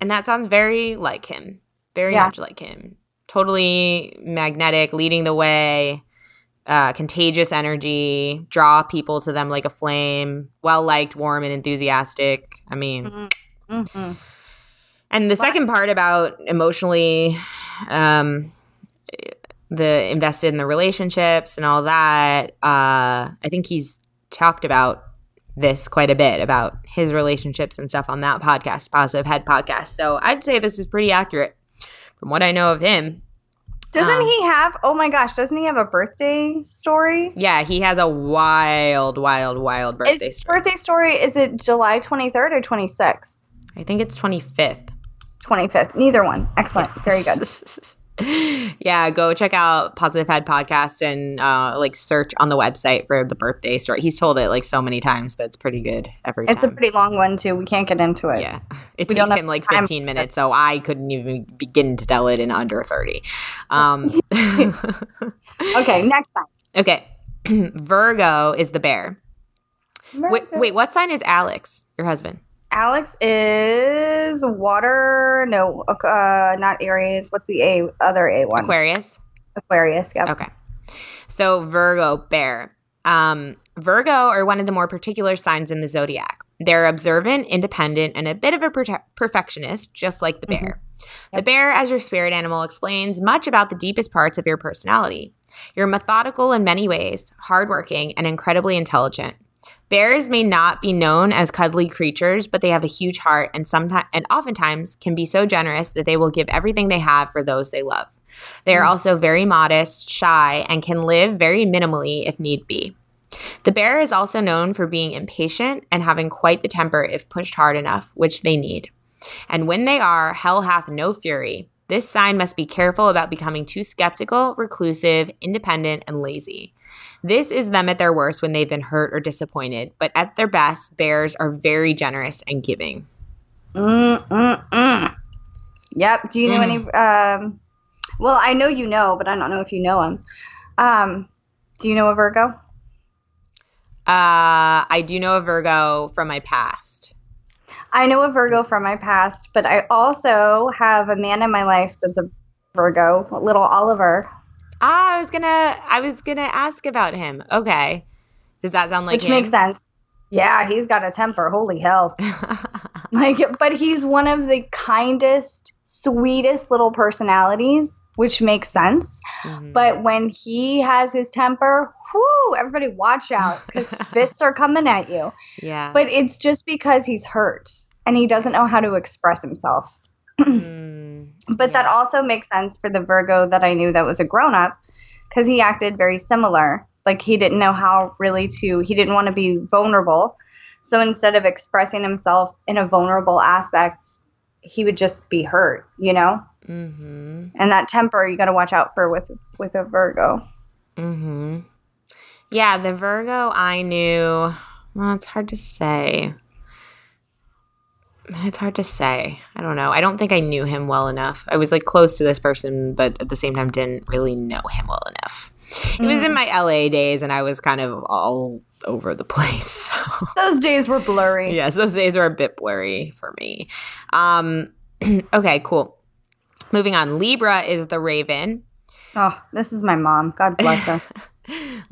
A: And that sounds very like him, very
B: Yeah.
A: much like him. Totally magnetic, leading the way, uh, contagious energy, draw people to them like a flame, well liked, warm, and enthusiastic. I mean,
B: hmm
A: and the second part about emotionally, um, the invested in the relationships and all that, uh, I think he's talked about this quite a bit about his relationships and stuff on that podcast, Positive Head podcast. So I'd say this is pretty accurate from what I know of him.
B: Doesn't
A: Um,
B: he have? Oh my gosh! Doesn't he have a birthday story?
A: Yeah, he has a wild, wild, wild birthday
B: His
A: story.
B: birthday story is it July 23rd or 26th?
A: I think it's 25th.
B: 25th. Neither one. Excellent. Very good. (laughs) (laughs)
A: yeah, go check out Positive Head podcast and uh, like search on the website for the birthday story. He's told it like so many times, but it's pretty good every
B: It's a pretty long one too. We can't get into it.
A: yeah, it
B: We
A: takes him like 15 minutes, so I couldn't even begin to tell it in under 30. Um, (laughs)
B: Okay, (laughs) next time.
A: okay, (clears throat) Virgo is the bear. Wait, wait, what sign is Alex, your husband?
B: Alex is water. No, uh, not Aries. What's the A? Other A one.
A: Aquarius.
B: Aquarius. Yeah.
A: Okay. So Virgo, bear. Um, Virgo are one of the more particular signs in the zodiac. They're observant, independent, and a bit of a perfectionist, just like the bear. The bear, as your spirit animal, explains much about the deepest parts of your personality. You're methodical in many ways, hardworking, and incredibly intelligent. Bears may not be known as cuddly creatures, but they have a huge heart and sometimes and oftentimes can be so generous that they will give everything they have for those they love. They are hmm. also very modest, shy, and can live very minimally if need be. The bear is also known for being impatient and having quite the temper if pushed hard enough, which they need. And when they are, hell hath no fury. This sign must be careful about becoming too skeptical, reclusive, independent, and lazy. This is them at their worst when they've been hurt or disappointed, but at their best, bears are very generous and giving.
B: Mm, mm, mm. Yep. Do you know any? Um, well, I know you know, but I don't know if you know him. Um, do you know a Virgo?
A: Uh, I do know a Virgo from my past.
B: I know a Virgo from my past, but I also have a man in my life that's a Virgo, little Oliver,
A: Ah, I was gonna, I was gonna ask about him. Okay, does that sound like
B: which
A: him?
B: makes sense. Yeah, he's got a temper. Holy hell. (laughs) Like, but he's one of the kindest, sweetest little personalities, which makes sense.
A: Mhm.
B: But when he has his temper, whoo, everybody watch out because (laughs) fists are coming at you.
A: yeah,
B: But it's just because he's hurt and he doesn't know how to express himself. (clears throat) But that also makes sense for the Virgo that I knew that was a grown up because he acted very similar. Like he didn't know how really to, he didn't want to be vulnerable. So instead of expressing himself in a vulnerable aspect, he would just be hurt, you know?
A: Mm-hmm.
B: And that temper you got to watch out for with with a Virgo.
A: Mm-hmm. Yeah, the Virgo I knew. Well, it's hard to say. It's hard to say. I don't know. I don't think I knew him well enough. I was like close to this person, but at the same time didn't really know him well enough. It was in my LA days, and I was kind of all over the (laughs) place. So.
B: Those days were blurry.
A: yes, those days were a bit blurry for me. Um, (clears throat) okay, cool. Moving on. Libra is the Raven.
B: Oh, this is my mom. God bless her. (laughs)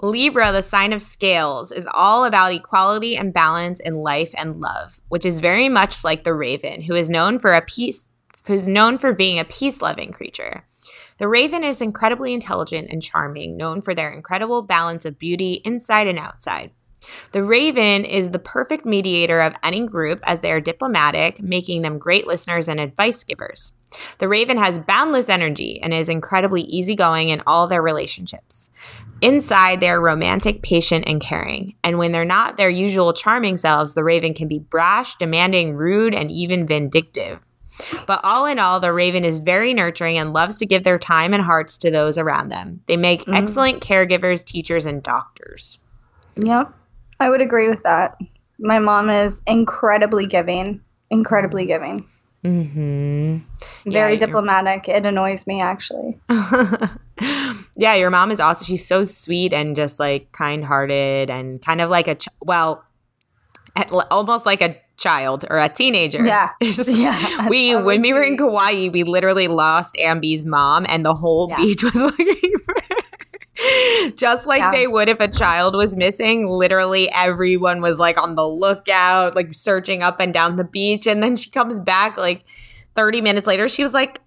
A: Libra, the sign of scales, is all about equality and balance in life and love, which is very much like the raven, who is known for a peace who's known for being a peace-loving creature. The raven is incredibly intelligent and charming, known for their incredible balance of beauty inside and outside. The raven is the perfect mediator of any group as they are diplomatic, making them great listeners and advice givers. The raven has boundless energy and is incredibly easygoing in all their relationships. Inside, they're romantic, patient, and caring. And when they're not their usual charming selves, the raven can be brash, demanding, rude, and even vindictive. But all in all, the raven is very nurturing and loves to give their time and hearts to those around them. They make mm-hmm. excellent caregivers, teachers, and doctors.
B: Yep, I would agree with that. My mom is incredibly giving, incredibly giving. Mm-hmm. Very yeah, diplomatic. It annoys me actually. (laughs)
A: yeah, your mom is also she's so sweet and just like kind-hearted and kind of like a ch- well, almost like a child or a teenager.
B: Yeah. (laughs) yeah
A: we when we were in Kauai, we literally lost Ambi's mom and the whole yeah. beach was (laughs) looking for (laughs) just like yeah. they would if a child was missing, literally everyone was like on the lookout, like searching up and down the beach. And then she comes back like 30 minutes later. She was like,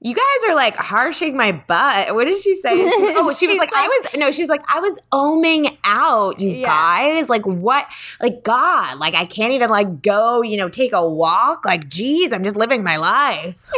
A: you guys are like harshing my butt. What did she say? Oh, (laughs) she was, oh, she was like, I was no, she's like, I was oming out, you yeah. guys. Like what? Like God, like I can't even like go, you know, take a walk. Like, geez, I'm just living my life.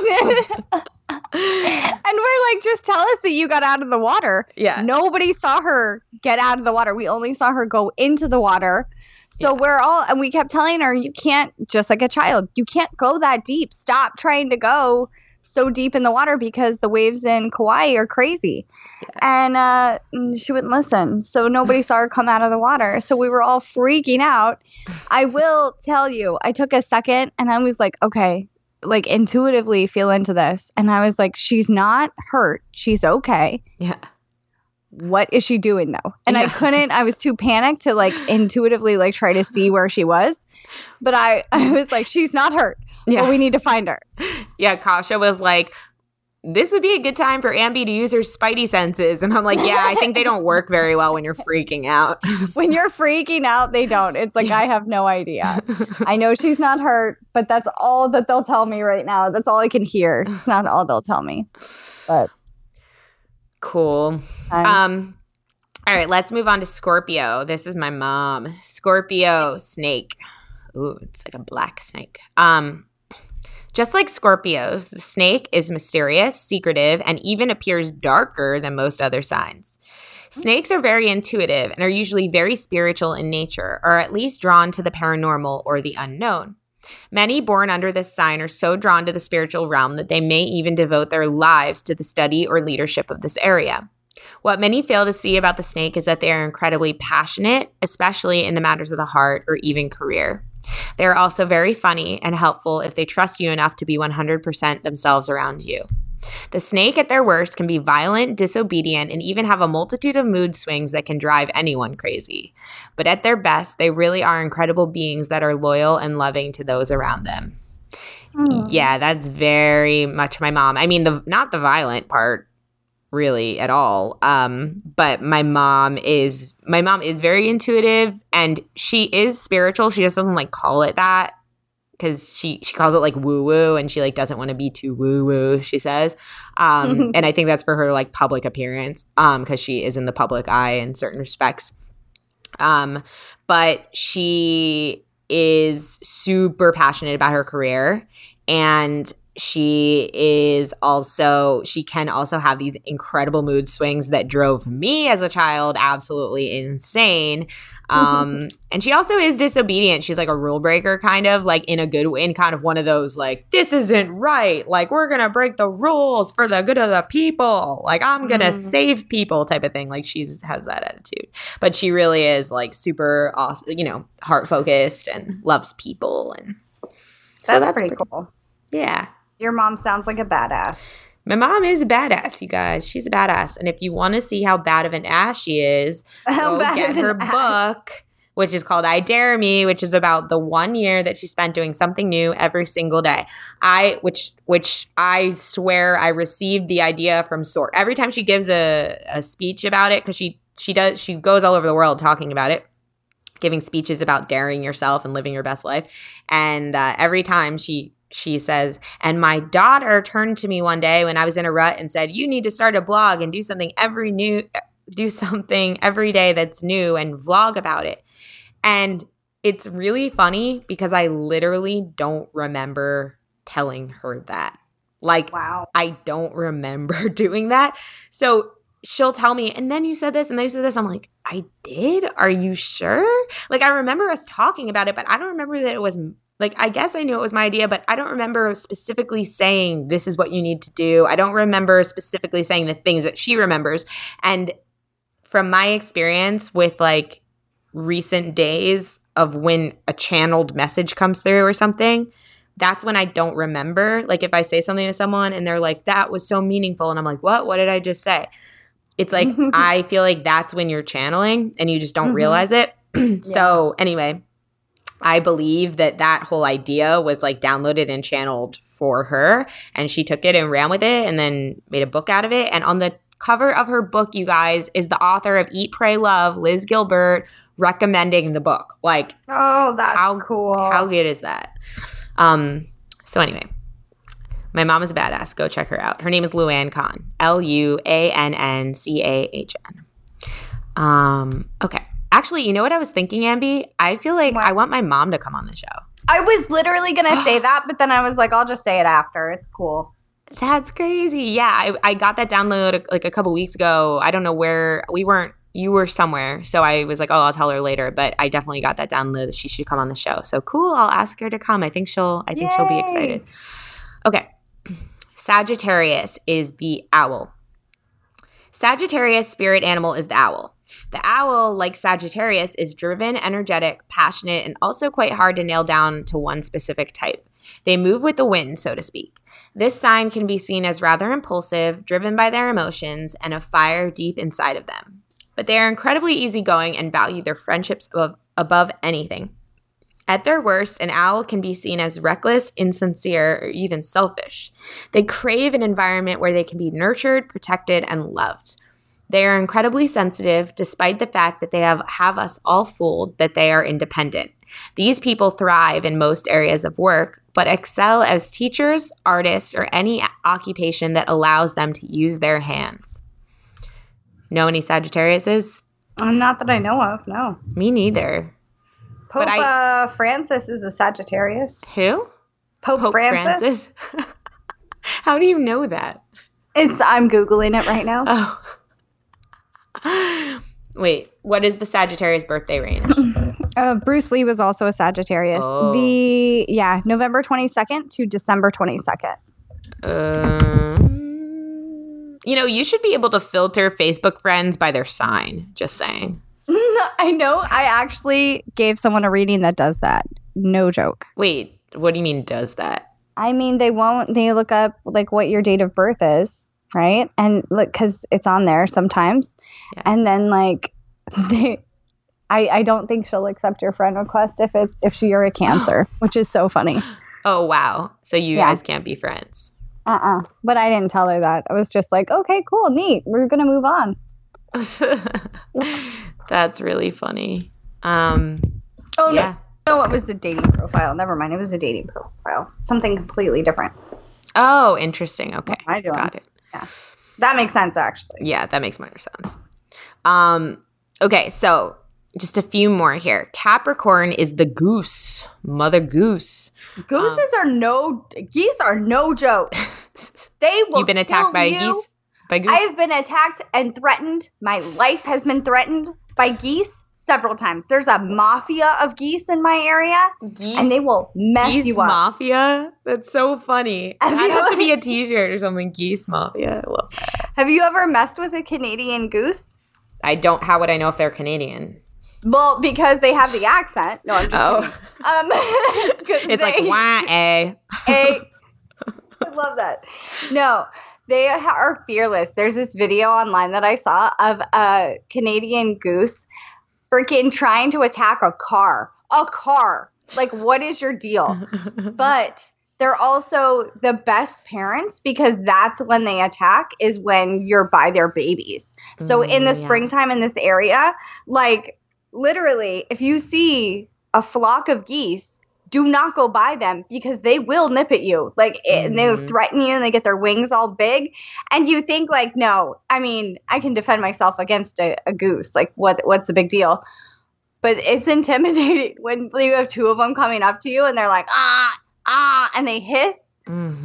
A: (laughs) (laughs)
B: and we're like, just tell us that you got out of the water.
A: Yeah.
B: Nobody saw her get out of the water. We only saw her go into the water. So yeah. we're all, and we kept telling her, you can't, just like a child, you can't go that deep. Stop trying to go so deep in the water because the waves in Kauai are crazy. Yeah. And uh, she wouldn't listen. So nobody saw her come out of the water. So we were all freaking out. I (laughs) will tell you, I took a second and I was like, okay, like intuitively feel into this. And I was like, she's not hurt. She's okay.
A: Yeah.
B: What is she doing though? And yeah. I couldn't, I was too panicked to like intuitively like try to see where she was. But I, (laughs) I was like, she's not hurt. Yeah. But we need to find her.
A: Yeah. Kasha was like, this would be a good time for Ambi to use her spidey senses. And I'm like, yeah, I think they don't work very well when you're (laughs) freaking out. (laughs)
B: when you're freaking out, they don't. It's like, I have no idea. I know she's not hurt, but that's all that they'll tell me right now. That's all I can hear. It's not all they'll tell me. But
A: cool. um, all right, let's move on to Scorpio. This is my mom. Scorpio snake. Ooh, it's like a black snake. Um, just like Scorpios, the snake is mysterious, secretive, and even appears darker than most other signs. Snakes are very intuitive and are usually very spiritual in nature, or at least drawn to the paranormal or the unknown. Many born under this sign are so drawn to the spiritual realm that they may even devote their lives to the study or leadership of this area. What many fail to see about the snake is that they are incredibly passionate, especially in the matters of the heart or even career. They are also very funny and helpful if they trust you enough to be 100% themselves around you. The snake at their worst can be violent, disobedient, and even have a multitude of mood swings that can drive anyone crazy. But at their best, they really are incredible beings that are loyal and loving to those around them. Mm. Yeah, that's very much my mom. I mean, the not the violent part really at all. Um, but my mom is my mom is very intuitive and she is spiritual. She just doesn't like call it that because she she calls it like woo woo and she like doesn't want to be too woo woo. She says, um, (laughs) and I think that's for her like public appearance um because she is in the public eye in certain respects. Um, but she is super passionate about her career and she is also she can also have these incredible mood swings that drove me as a child absolutely insane. Um (laughs) and she also is disobedient. She's like a rule breaker kind of like in a good way in kind of one of those like this isn't right. Like we're gonna break the rules for the good of the people. Like i'm gonna mm. save people type of thing. Like she's has that attitude. But she really is like super awesome you know heart focused and loves people and
B: so that's, that's pretty, pretty cool.
A: Yeah
B: your mom sounds like a badass.
A: My mom is a badass, you guys. She's a badass. And if you want to see how bad of an ass she is, (laughs) how go get her book, which is called I Dare Me, which is about the one year that she spent doing something new every single day. I which which I swear I received the idea from sort every time she gives a, a speech about it, because she she does she goes all over the world talking about it giving speeches about daring yourself and living your best life and uh, every time she she says and my daughter turned to me one day when i was in a rut and said you need to start a blog and do something every new (laughs) do something every day that's new and vlog about it and it's really funny because i literally don't remember telling her that like
B: Wow.
A: I don't remember (laughs) doing that. So she'll tell me, and then you said this, and then you said this. I'm like, I did? Are you sure? Like, I remember us talking about it, but I don't remember that it was like, I guess I knew it was my idea, but I don't remember specifically saying, this is what you need to do. I don't remember specifically saying the things that she remembers. And from my experience with like recent days of when a channeled message comes through or something, that's when I don't remember. Like if I say something to someone and they're like, that was so meaningful. And I'm like, what? What did I just say? It's like, (laughs) I feel like that's when you're channeling and you just don't
B: Mhm.
A: realize it. (clears throat) so, anyway, I believe that that whole idea was like downloaded and channeled for her. And she took it and ran with it and then made a book out of it. And on the cover of her book, you guys, is the author of Eat, Pray, Love, Liz Gilbert, recommending the book. Like,
B: Oh, that's
A: How-
B: cool.
A: how good is that? Um, so anyway, my mom is a badass. Go check her out. Her name is Luann Cahn. L U A N N C A H N. Um, okay. Actually, you know what I was thinking, Ambi? I feel like
B: What?
A: I want my mom to come on the show.
B: I was literally gonna say (gasps) that, but then I was like, I'll just say it after. It's cool.
A: That's crazy. Yeah, I, I got that download like a couple weeks ago. I don't know where we weren't. You were somewhere, so I was like, "Oh, I'll tell her later." But I definitely got that download. that She should come on the show. So cool. I'll ask her to come. I think she'll. I think she'll be excited. Okay, Sagittarius is the owl. Sagittarius spirit animal is the owl. The owl, like Sagittarius, is driven, energetic, passionate, and also quite hard to nail down to one specific type. They move with the wind, so to speak. This sign can be seen as rather impulsive, driven by their emotions, and a fire deep inside of them. But they are incredibly easygoing and value their friendships above, above anything. At their worst, an owl can be seen as reckless, insincere, or even selfish. They crave an environment where they can be nurtured, protected, and loved. They are incredibly sensitive, despite the fact that they have, have us all fooled that they are independent. These people thrive in most areas of work, but excel as teachers, artists, or any occupation that allows them to use their hands. Know any Sagittariuses?
B: Uh, Not that I know of. No.
A: Me neither.
B: Pope
A: But I-
B: uh, Francis is a Sagittarius.
A: Who?
B: Pope, Francis. (laughs)
A: How do you know that?
B: It's. I'm googling it right now.
A: Oh. (laughs) Wait, what is the Sagittarius birthday range? (laughs)
B: Uh, Bruce Lee was also a Sagittarius.
A: Oh.
B: The yeah, November 22nd to December 22nd.
A: Um, you know, you should be able to filter Facebook friends by their sign. Just saying. (laughs)
B: I know. I actually gave someone a reading that does that. No joke.
A: Wait, what do you mean does that?
B: I mean, they won't. They look up like what your date of birth is, right? And look, because it's on there sometimes,
A: Yeah.
B: and then like (laughs) they. I, I don't think she'll accept your friend request if it's if she, you're a cancer, (gasps) which is so funny.
A: Oh wow. So you
B: Yeah.
A: guys can't be friends.
B: Uh-uh. But I didn't tell her that. I was just like, okay, cool, neat. We're gonna move on. (laughs)
A: That's really funny. Um
B: Oh
A: yeah.
B: no, no, it was a dating profile. Never mind, it was a dating profile. Something completely different.
A: Oh, interesting. Okay.
B: I?
A: Got it.
B: That makes sense, actually.
A: Yeah, that makes more sense. Um, okay, so just a few more here. Capricorn is the goose, mother goose.
B: Gooses are no geese are no joke. (laughs) They will.
A: You've been attacked by a geese? By goose?
B: I've been attacked and threatened. My (laughs) life has been threatened by geese several times. There's a mafia of geese in my area,
A: geese,
B: and they will mess
A: geese
B: you up.
A: mafia? That's so funny.
B: Have
A: that has to be a t-shirt or something. Geese mafia. I love that.
B: Have you ever messed with a Canadian goose?
A: I don't how would I know if they're Canadian?
B: Well, because they have the accent. No, I'm just (laughs)
A: Oh.
B: kidding. Um, (laughs)
A: It's like
B: they-
A: wah eh. (laughs)
B: Hey, love that. No, they are fearless. There's this video online that I saw of a Canadian goose freaking trying to attack a car. A car. Like, what is your deal? (laughs) But they're also the best parents because that's when they attack is when you're by their babies. So in the
A: Mm, yeah.
B: springtime in this area, like literally, if you see a flock of geese, do not go by them because they will nip at you. Like it, and they'll
A: Mhm.
B: threaten you and they get their wings all big. And you think like, no, I mean, I can defend myself against a, a goose. Like what what's the big deal? But it's (laughs) intimidating when you have two of them coming up to you and they're like, ah, ah, and they hiss.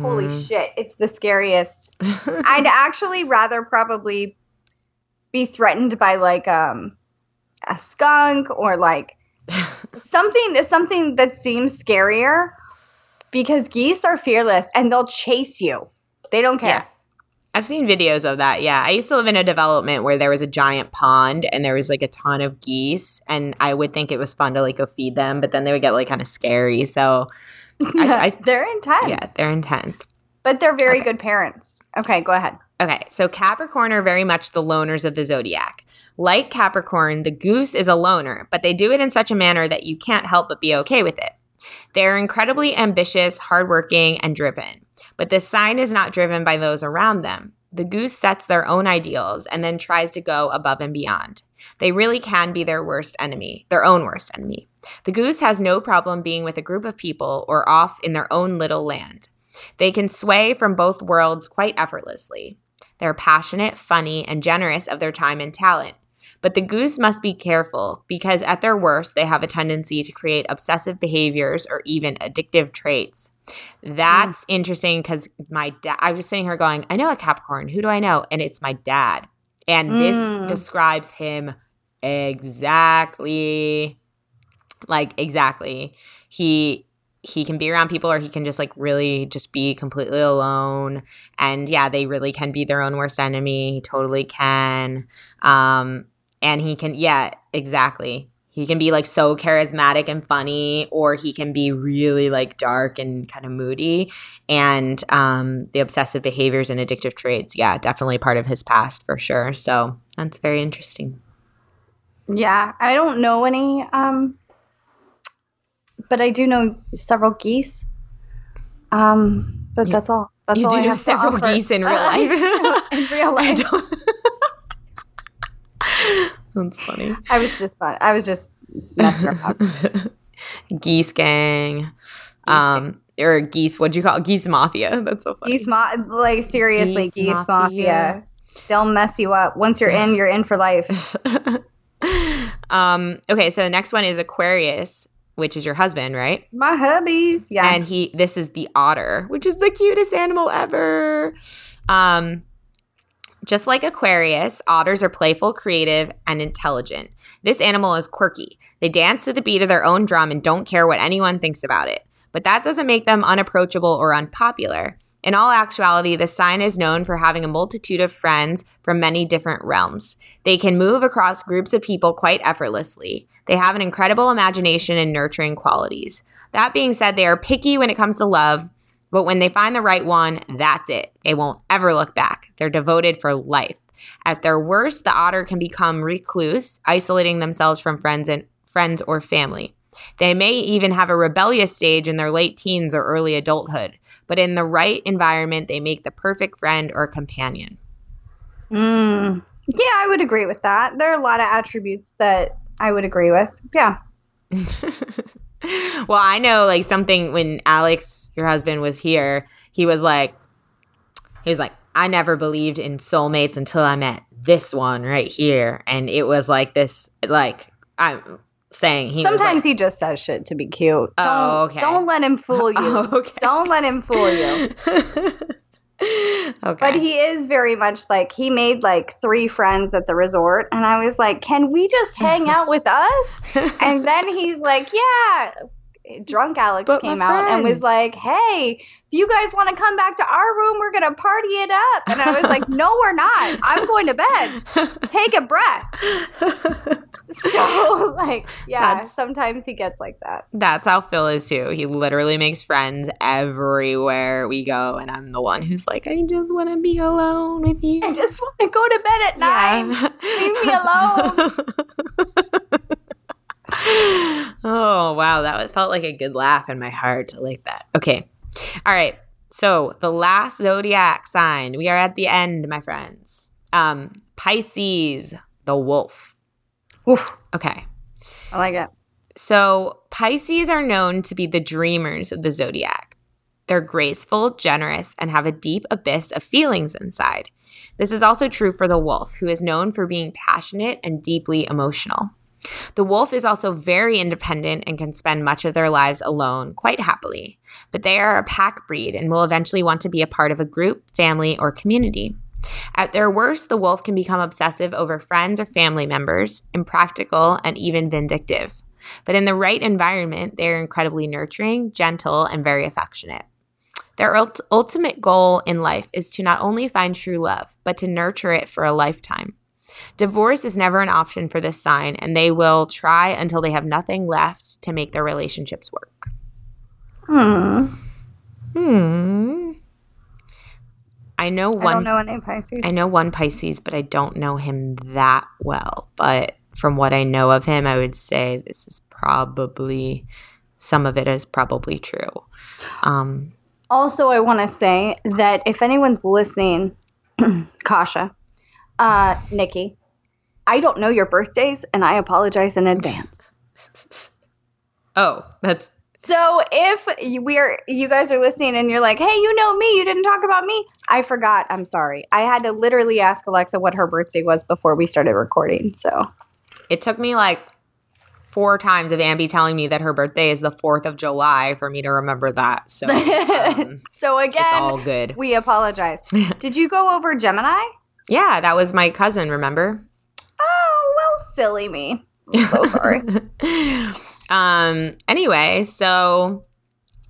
B: Holy
A: Mhm.
B: shit, it's the scariest. (laughs) I'd actually rather probably be threatened by like um a skunk or like something is something that seems scarier because geese are fearless and they'll chase you. They don't care.
A: Yeah. I've seen videos of that. Yeah. I used to live in a development where there was a giant pond and there was like a ton of geese. And I would think it was fun to like go feed them, but then they would get like kind of scary. So, I- (laughs) I-
B: they're intense.
A: yeah, they're intense.
B: but they're very
A: Okay.
B: good parents. Okay, go ahead.
A: Okay, so Capricorn are very much the loners of the zodiac. Like Capricorn, the goose is a loner, but they do it in such a manner that you can't help but be okay with it. They're incredibly ambitious, hardworking, and driven. But this sign is not driven by those around them. The goose sets their own ideals and then tries to go above and beyond. They really can be their worst enemy, their own worst enemy. The goose has no problem being with a group of people or off in their own little land. They can sway from both worlds quite effortlessly. They're passionate, funny, and generous of their time and talent. But the goose must be careful because at their worst, they have a tendency to create obsessive behaviors or even addictive traits. That's interesting because my dad, I was just sitting here going, I know a Capricorn. Who do I know? And it's my dad. And this
B: Mm.
A: describes him exactly. Like, exactly. He, he can be around people or he can just like really just be completely alone. And yeah they really can be their own worst enemy. He totally can. Um and he can yeah exactly. He can be like so charismatic and funny or he can be really like dark and kind of moody. And um the obsessive behaviors and addictive traits yeah definitely part of his past for sure. So that's very interesting.
B: Yeah, I don't know any, um, but I do know several geese. Um, but
A: You-
B: that's all. That's
A: you
B: all
A: do
B: I
A: know several geese in real (laughs) life
B: in real (laughs) life, (laughs)
A: that's funny
B: I was just fun. I was just messing around.
A: geese gang um or geese what'd you call it? geese mafia that's so funny
B: Geese ma like seriously,
A: Geese
B: geese,
A: mafia.
B: mafia. They'll mess you up. Once you're in, you're in for life.
A: um okay so the next one is aquarius which is your husband right
B: My hubby's, Yeah.
A: and he this is the otter which is the cutest animal ever um just like aquarius otters are playful creative and intelligent this animal is quirky they dance to the beat of their own drum and don't care what anyone thinks about it but that doesn't make them unapproachable or unpopular in all actuality, the sign is known for having a multitude of friends from many different realms. They can move across groups of people quite effortlessly. They have an incredible imagination and nurturing qualities. That being said, they are picky when it comes to love, but when they find the right one, that's it. They won't ever look back. They're devoted for life. At their worst, the otter can become recluse, isolating themselves from friends and friends or family. They may even have a rebellious stage in their late teens or early adulthood, but in the right environment, they make the perfect friend or companion.
B: Mm. Yeah, I would agree with that. There are a lot of attributes that I would agree with. Yeah. (laughs)
A: well, I know like something when Alex, your husband, was here, he was like, he was like, I never believed in soulmates until I met this one right here. And it was like this, like, I'm saying he
B: Sometimes
A: like,
B: he just says shit to be cute.
A: Oh,
B: Don't-
A: okay.
B: Don't let him fool you.
A: Oh, (laughs) okay.
B: Don't let him fool you. (laughs)
A: okay.
B: But he is very much like he made like three friends at the resort, and I was like, "Can we just hang (laughs) out with us?" And then he's like, "Yeah." Drunk Alex
A: But
B: came out and was like, "Hey, if you guys want to come back to our room, we're gonna party it up." And I was like, "No, we're not. I'm going to bed. Take a breath." (laughs) So, like, yeah,
A: That's-
B: sometimes he gets like that.
A: That's how Phil is too. He literally makes friends everywhere we go, and I'm the one who's like, I just want to be alone with you.
B: I just want to go to bed at nine. Leave me alone. (laughs)
A: oh wow, that felt like a good laugh in my heart. I like that. Okay, All right. So the last zodiac sign. We are at the end, my friends. Um, Pisces, the wolf.
B: Oof,
A: Okay.
B: I like it.
A: So Pisces are known to be the dreamers of the zodiac. They're graceful, generous, and have a deep abyss of feelings inside. This is also true for the wolf, who is known for being passionate and deeply emotional. The wolf is also very independent and can spend much of their lives alone quite happily, but they are a pack breed and will eventually want to be a part of a group, family, or community. At their worst, the wolf can become obsessive over friends or family members, impractical, and even vindictive. But in the right environment, they are incredibly nurturing, gentle, and very affectionate. Their ult- ultimate goal in life is to not only find true love, but to nurture it for a lifetime. Divorce is never an option for this sign, and they will try until they have nothing left to make their relationships work.
B: Hmm.
A: Hmm. I know one.
B: I don't know any Pisces.
A: I know one Pisces, but I don't know him that well. But from what I know of him, I would say this is probably some of it is probably true. Um,
B: Also, I want to say that if anyone's listening, (clears throat) Kasha, uh, Nikki, I don't know your birthdays, and I apologize in advance. (laughs)
A: oh, that's
B: So if we are, you guys are listening, and you're like, "Hey, you know me, you didn't talk about me," I forgot. I'm sorry. I had to literally ask Alexa what her birthday was before we started recording. So
A: it took me like four times of Ambi telling me that her birthday is the 4th of July for me to remember that. So (laughs) um,
B: so
A: it's
B: again,
A: all good.
B: we apologize. (laughs) Did you go over Gemini?
A: Yeah, that was my cousin, remember?
B: Silly me. I'm so sorry. (laughs)
A: um anyway, so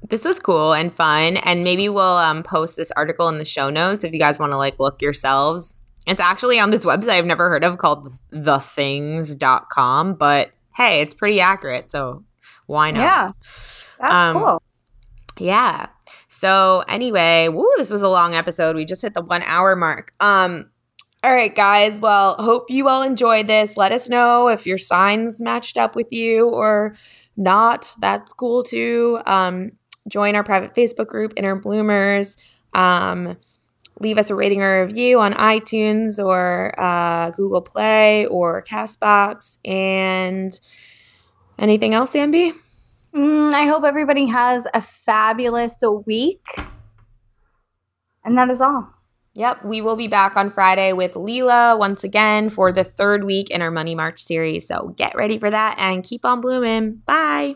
A: this was cool and fun and maybe we'll um post this article in the show notes if you guys want to like look yourselves. It's actually on this website I've never heard of called thethings.com, but hey, it's pretty accurate, so why not?
B: yeah, that's
A: Um,
B: cool.
A: Yeah. So anyway, woo, this was a long episode. We just hit the one hour mark. Um, all right, guys. Well, hope you all enjoyed this. Let us know if your signs matched up with you or not. That's cool too. Um, join our private Facebook group, Inner Bloomers. Um, leave us a rating or review on iTunes or uh, Google Play or Castbox. And anything else, Ambi?
B: Mm, I hope everybody has a fabulous week. And that is all.
A: Yep, we will be back on Friday with Leela once again for the third week in our Money March series. So get ready for that and keep on blooming. Bye.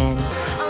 A: Berlin.